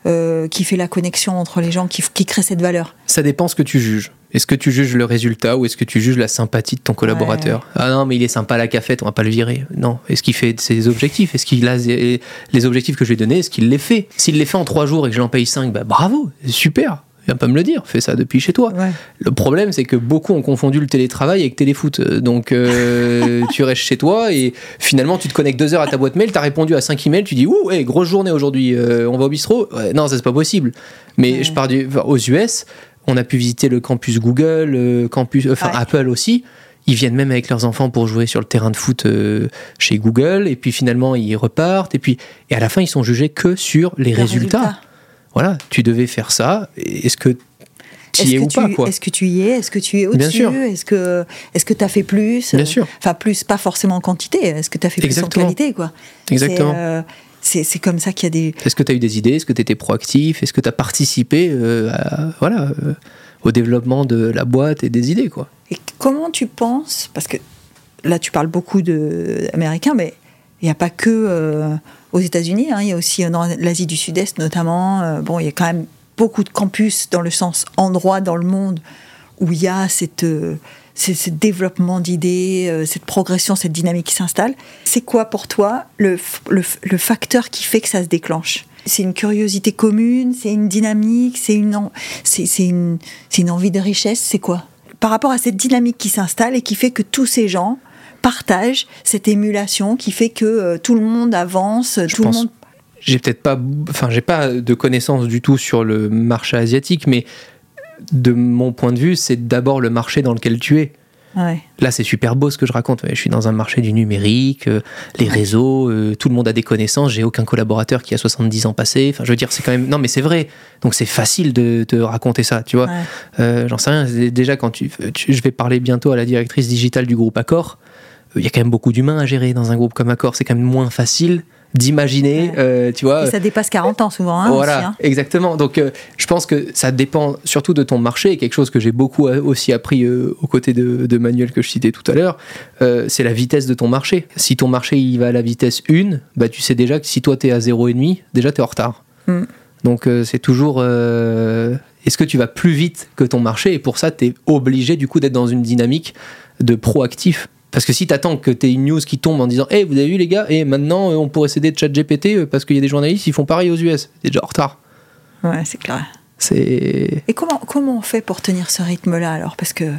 Euh, qui fait la connexion entre les gens, qui, qui crée cette valeur. Ça dépend ce que tu juges. Est-ce que tu juges le résultat ou est-ce que tu juges la sympathie de ton collaborateur Ah non, mais il est sympa à la cafette, on va pas le virer. Non. Est-ce qu'il fait ses objectifs? Est-ce qu'il a les les objectifs que je lui ai donnés Est-ce qu'il les fait? S'il les fait en trois jours et que je l'en paye cinq, bah bravo, super. Viens pas me le dire, fais ça depuis chez toi. Ouais. Le problème, c'est que beaucoup ont confondu le télétravail avec téléfoot. Euh, Donc, euh, [LAUGHS] tu restes chez toi et finalement, tu te connectes deux heures à ta boîte mail, tu as répondu à cinq emails, tu dis Ouh, hey, grosse journée aujourd'hui, euh, on va au bistrot Ouais, Non, ça, c'est pas possible. Mais Ouais. je pars du, enfin, aux US, on a pu visiter le campus Google, le campus, enfin. Apple aussi. Ils viennent même avec leurs enfants pour jouer sur le terrain de foot euh, chez Google, et puis finalement, ils repartent, et puis et à la fin, ils sont jugés que sur les Le résultats. résultat. Voilà, tu devais faire ça. Est-ce que tu Est-ce y es que, ou tu, est-ce que tu y es Est-ce que tu es au-dessus. Est-ce que est-ce que tu as fait plus Bien sûr. Enfin, plus, pas forcément en quantité. Est-ce que tu as fait Exactement. plus en qualité quoi Exactement. C'est, euh, C'est c'est comme ça qu'il y a des. Est-ce que tu as eu des idées Est-ce que tu étais proactif Est-ce que tu as participé euh, à- voilà, euh, au développement de la boîte et des idées quoi Et comment tu penses Parce que là, tu parles beaucoup de américains, mais il n'y a pas que aux États-Unis. hein, il y a aussi euh, l'Asie du Sud-Est, notamment. euh, bon, il y a quand même beaucoup de campus dans le sens endroit dans le monde où il y a cette, euh, ce, développement d'idées, cette progression, cette dynamique qui s'installe. C'est quoi pour toi le, facteur qui fait que ça se déclenche? C'est une curiosité commune, c'est une dynamique, c'est une, c'est une envie de richesse, c'est quoi? Par rapport à cette dynamique qui s'installe et qui fait que tous ces gens partagent cette émulation qui fait que euh, tout le monde avance, tout pense le monde. J'ai peut-être pas, enfin, j'ai pas de connaissances du tout sur le marché asiatique, mais de mon point de vue, c'est d'abord le marché dans lequel tu es. Ouais. Là, c'est super beau ce que je raconte. Je suis dans un marché du numérique, euh, les réseaux, euh, tout le monde a des connaissances. J'ai aucun collaborateur qui a 70 ans passé. Enfin, je veux dire, c'est quand même. Non, mais c'est vrai. Donc, c'est facile de te raconter ça, tu vois. Ouais. Euh, J'en sais rien. Déjà, quand tu, tu- Je vais parler bientôt à la directrice digitale du groupe Accor. Il y a quand même beaucoup d'humains à gérer dans un groupe comme Accor. C'est quand même moins facile d'imaginer, euh, tu vois. Et ça dépasse 40 ans souvent. Hein, voilà, aussi, hein. exactement. Donc, euh, je pense que ça dépend surtout de ton marché. Et quelque chose que j'ai beaucoup euh, aussi appris aux côtés de, de, Manuel que je citais tout à l'heure, c'est la vitesse de ton marché. Si ton marché il va à la vitesse 1, bah, tu sais déjà que si toi tu es à 0,5, déjà tu es en retard. Mm. Donc, c'est toujours. Est-ce que tu vas plus vite que ton marché? Et pour ça, tu es obligé du coup d'être dans une dynamique de proactif parce que si t'attends que t'aies une news qui tombe en disant, hey, vous avez vu les gars, et maintenant euh, on pourrait céder de chat GPT euh, parce qu'il y a des journalistes, ils font pareil aux US. T'es déjà en retard. Ouais, c'est clair. C'est. Et comment, comment on fait pour tenir ce rythme-là alors? Parce que,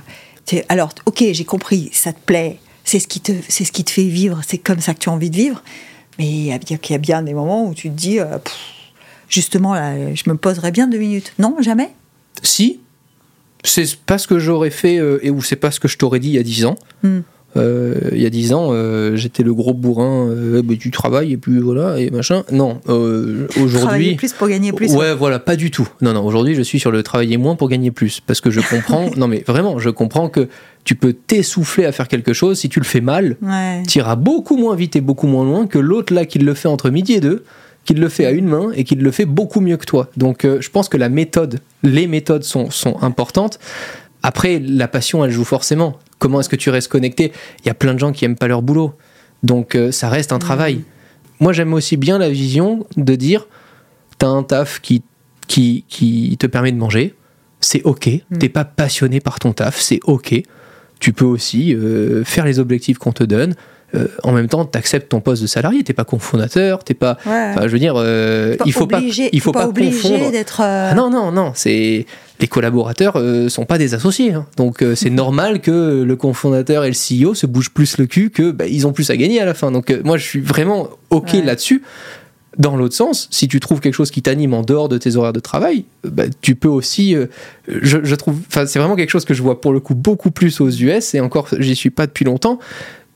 alors, ok, j'ai compris, ça te plaît, c'est ce, qui te, c'est ce qui te fait vivre, c'est comme ça que tu as envie de vivre. Mais il y, a bien des moments où tu te dis, euh, justement, là, je me poserais bien deux minutes. Non, jamais? Si. C'est pas ce que j'aurais fait et ou c'est pas ce que je t'aurais dit il y a dix ans. Hmm. Euh, il y a 10 ans, euh, j'étais le gros bourrin, euh, bah, tu travailles et puis voilà, et machin. Non, aujourd'hui. Travailler plus pour gagner plus. Ouais, voilà, pas du tout. Non, non, aujourd'hui, je suis sur le travailler moins pour gagner plus. Parce que je comprends, [LAUGHS] non mais vraiment, je comprends que tu peux t'essouffler à faire quelque chose. Si tu le fais mal, tu iras beaucoup moins vite et beaucoup moins loin que l'autre là qui le fait entre midi et deux qui le fait à une main et qui le fait beaucoup mieux que toi. Donc je pense que la méthode, les méthodes sont, sont importantes. Après, la passion, elle joue forcément. Comment est-ce que tu restes connecté? Il y a plein de gens qui aiment pas leur boulot. Donc euh, ça reste un travail. Moi, j'aime aussi bien la vision de dire tu as un taf qui, qui, qui, te permet de manger. C'est OK. Mm. T'es pas passionné par ton taf. C'est OK. Tu peux aussi euh, faire les objectifs qu'on te donne. Euh, en même temps, tu acceptes ton poste de salarié, t'es pas cofondateur, t'es pas. je veux dire, il faut pas, il faut pas, confondre. d'être. Ah non, non, non, c'est les collaborateurs euh, sont pas des associés. Hein. Donc euh, c'est [LAUGHS] normal que le cofondateur et le CEO se bougent plus le cul que bah, ils ont plus à gagner à la fin. Donc euh, moi je suis vraiment ok là-dessus. Dans l'autre sens, si tu trouves quelque chose qui t'anime en dehors de tes horaires de travail, bah, tu peux aussi. Je, je, trouve, c'est vraiment quelque chose que je vois pour le coup beaucoup plus aux US et encore, j'y suis pas depuis longtemps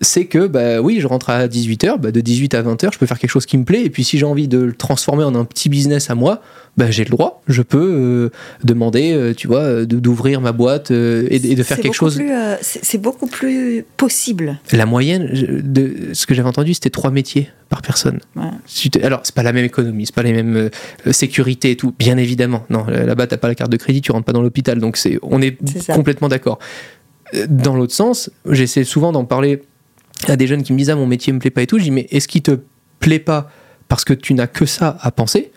c'est que bah oui, je rentre à 18h, bah de 18 à 20h, je peux faire quelque chose qui me plaît et puis si j'ai envie de le transformer en un petit business à moi, bah j'ai le droit, je peux euh, demander euh, tu vois d'ouvrir ma boîte euh, et, de faire quelque chose c'est beaucoup plus possible. La moyenne de ce que j'avais entendu, c'était trois métiers par personne. Ouais. Alors, c'est pas la même économie, c'est pas les mêmes sécurités et tout, bien évidemment. Non, là-bas t'as pas la carte de crédit, tu rentres pas dans l'hôpital. Donc c'est on est complètement d'accord. Dans l'autre sens, j'essaie souvent d'en parler il y a des jeunes qui me disent ah mon métier me plaît pas et tout. Je dis mais est-ce qu'il te plaît pas parce que tu n'as que ça à penser?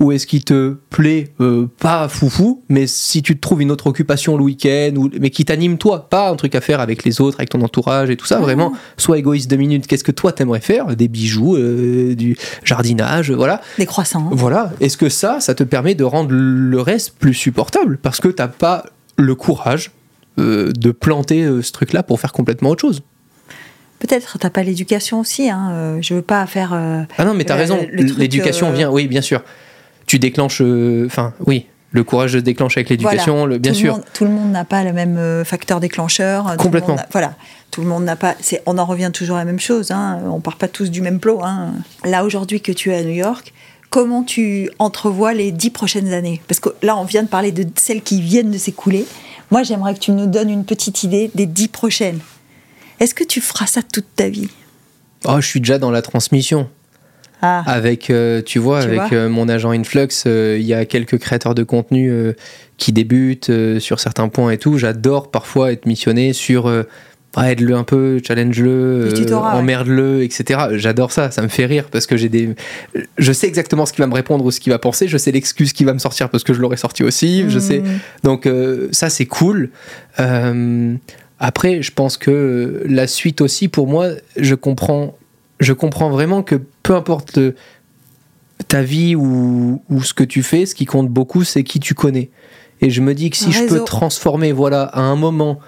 Ou est-ce qu'il te plaît euh, pas foufou, mais si tu te trouves une autre occupation le week-end, ou, mais qui t'anime toi, pas un truc à faire avec les autres, avec ton entourage et tout ça, vraiment, sois égoïste deux minutes, qu'est-ce que toi t'aimerais faire? Des bijoux, euh, du jardinage, voilà. Des croissants. Voilà. Est-ce que ça, ça te permet de rendre le reste plus supportable Parce que t'as pas le courage euh, de planter ce truc-là pour faire complètement autre chose? Peut-être, t'as pas l'éducation aussi. Hein. Euh, je veux pas faire. Euh, ah non, mais t'as raison. L'éducation euh, vient, oui, bien sûr. Tu déclenches. Enfin, oui. Le courage de déclencher avec l'éducation, le, bien sûr. tout le monde n'a pas le même facteur déclencheur. Complètement. voilà, tout le monde n'a pas. On en revient toujours à la même chose. Hein. On part pas tous du même plot. Hein. Là aujourd'hui que tu es à New York, comment tu entrevois les dix prochaines années? Parce que là, on vient de parler de celles qui viennent de s'écouler. Moi, j'aimerais que tu nous donnes une petite idée des dix prochaines. Est-ce que tu feras ça toute ta vie? Oh, je suis déjà dans la transmission. Ah. Avec, euh, tu vois, avec euh, mon agent Influx, euh, il y a quelques créateurs de contenu qui débutent sur certains points et tout. J'adore parfois être missionné sur aide-le un peu, challenge-le, emmerde-le, etc. J'adore ça, ça me fait rire parce que j'ai des. Je sais exactement ce qu'il va me répondre ou ce qu'il va penser, je sais l'excuse qui va me sortir parce que je l'aurais sorti aussi, je sais. Hmm. Donc ça, c'est cool. Après, je pense que la suite aussi, pour moi, je comprends, je comprends vraiment que peu importe ta vie ou, ou, ce que tu fais, ce qui compte beaucoup, c'est qui tu connais. Et je me dis que si je peux transformer, voilà, à un moment,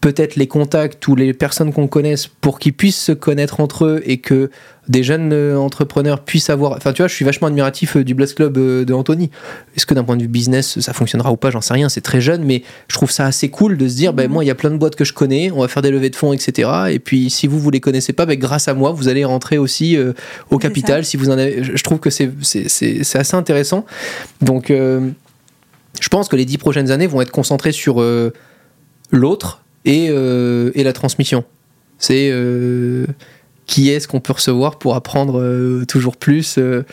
peut-être les contacts ou les personnes qu'on connaisse pour qu'ils puissent se connaître entre eux et que des jeunes euh, entrepreneurs puissent avoir. Enfin, tu vois, je suis vachement admiratif euh, du Blast Club euh, de Anthony. Est-ce que d'un point de vue business, ça fonctionnera ou pas? J'en sais rien, c'est très jeune, mais je trouve ça assez cool de se dire, ben, moi, il y a plein de boîtes que je connais, on va faire des levées de fonds, etc. Et puis, si vous, vous les connaissez pas, ben, grâce à moi, vous allez rentrer aussi au capital. Si vous en avez. Je trouve que c'est assez intéressant. Donc, je pense que les dix prochaines années vont être concentrées sur l'autre et, et la transmission C'est euh, qui est-ce qu'on peut recevoir pour apprendre euh, toujours plus. euh,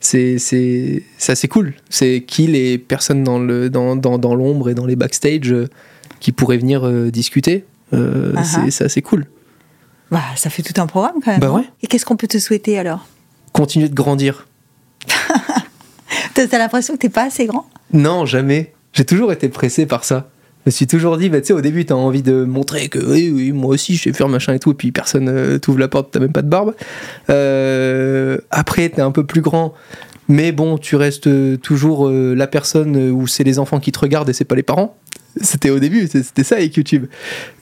c'est c'est c'est assez cool. C'est qui les personnes dans le dans, dans, dans l'ombre et dans les backstage euh, qui pourraient venir euh, discuter. Euh, Ah c'est ah. c'est assez cool. Bah, ça fait tout un programme quand même. Bah ouais. Et qu'est-ce qu'on peut te souhaiter alors? Continuer de grandir. [LAUGHS] T'as t'as l'impression que t'es pas assez grand? Non, jamais. J'ai toujours été pressé par ça. Je me suis toujours dit, bah, tu sais, au début, t'as envie de montrer que oui, oui, moi aussi, je sais faire machin et tout, et puis personne euh, t'ouvre la porte, t'as même pas de barbe. Euh, après, t'es un peu plus grand, mais bon, tu restes euh, toujours euh, la personne où c'est les enfants qui te regardent et c'est pas les parents. C'était au début, c'était ça avec YouTube.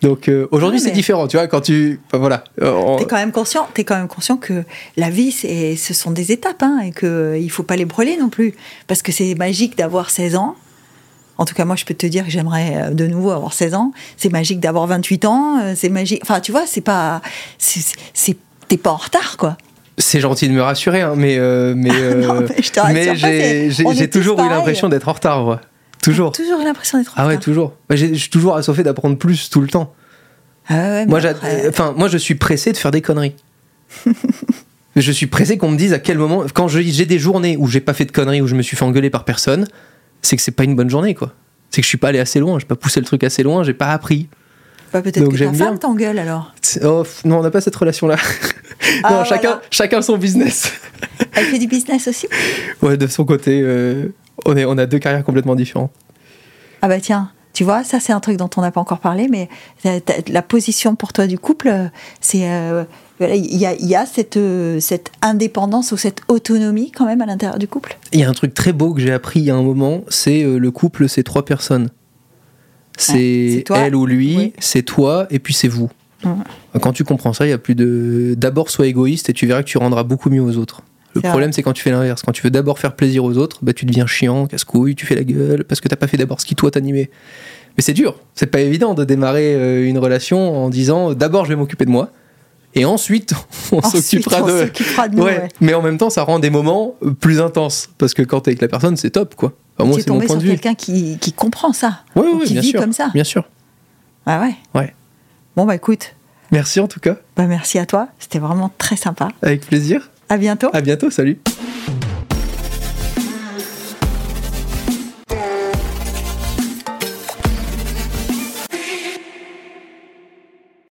Donc aujourd'hui, c'est différent, tu vois, quand tu. enfin, voilà. En- T'es quand même conscient, t'es quand même conscient que la vie, c'est, ce sont des étapes, hein, et que euh, il faut pas les brûler non plus, parce que c'est magique d'avoir 16 ans. En tout cas, moi, je peux te dire que j'aimerais euh, de nouveau avoir 16 ans. C'est magique d'avoir 28 ans. euh, C'est magique. Enfin, tu vois, c'est pas, t'es pas en retard, quoi. C'est gentil de me rassurer, hein, mais, euh, mais, [LAUGHS] Non, mais j'ai toujours eu l'impression d'être en retard, moi. Toujours. Toujours l'impression d'être en Ah ouais, retard. toujours. J'ai- Je suis toujours assoiffé d'apprendre plus tout le temps. Ah ouais, Moi, après- enfin, moi, je suis pressé de faire des conneries. [LAUGHS] je suis pressé qu'on me dise à quel moment. Quand j'ai des journées où j'ai pas fait de conneries, où je me suis fait engueuler par personne, c'est que c'est pas une bonne journée, quoi. C'est que je suis pas allé assez loin, j'ai pas poussé le truc assez loin, j'ai pas appris. Bah, peut-être que ta femme t'engueule alors. Oh, non, on n'a pas cette relation-là. [LAUGHS] Ah, non, chacun, voilà. chacun son business. Elle fait du business aussi [LAUGHS] Ouais, de son côté, euh, on, est, on a deux carrières complètement différentes. Ah bah tiens, tu vois, ça c'est un truc dont on n'a pas encore parlé, mais t'as- la position pour toi du couple, euh, c'est euh, il y a, y a cette, euh, cette indépendance ou cette autonomie quand même à l'intérieur du couple? Il y a un truc très beau que j'ai appris il y a un moment, c'est euh, le couple, c'est trois personnes. c'est elle ou lui, oui. c'est toi, et puis c'est vous. Quand tu comprends ça, il y a plus de. D'abord, sois égoïste et tu verras que tu rendras beaucoup mieux aux autres. Le problème, c'est quand tu fais l'inverse. Quand tu veux d'abord faire plaisir aux autres, bah, tu deviens chiant, casse-couille, tu fais la gueule, parce que t'as pas fait d'abord ce qui toi t'animait. Mais c'est dur. C'est pas évident de démarrer euh, une relation en disant d'abord je vais m'occuper de moi, et ensuite [LAUGHS] on s'occupera on de. s'occupera de nous. Ouais. ouais. Mais en même temps, ça rend des moments plus intenses. Parce que quand t'es avec la personne, c'est top, quoi. Enfin, moi, c'est mon point de vue. quelqu'un qui, qui comprend ça, Ouais, ou qui bien vit sûr. comme ça. Bien sûr. Ah ouais. Ouais. Bon bah écoute, Merci en tout cas. bah merci à toi, c'était vraiment très sympa. Avec plaisir. À bientôt. À bientôt. Salut.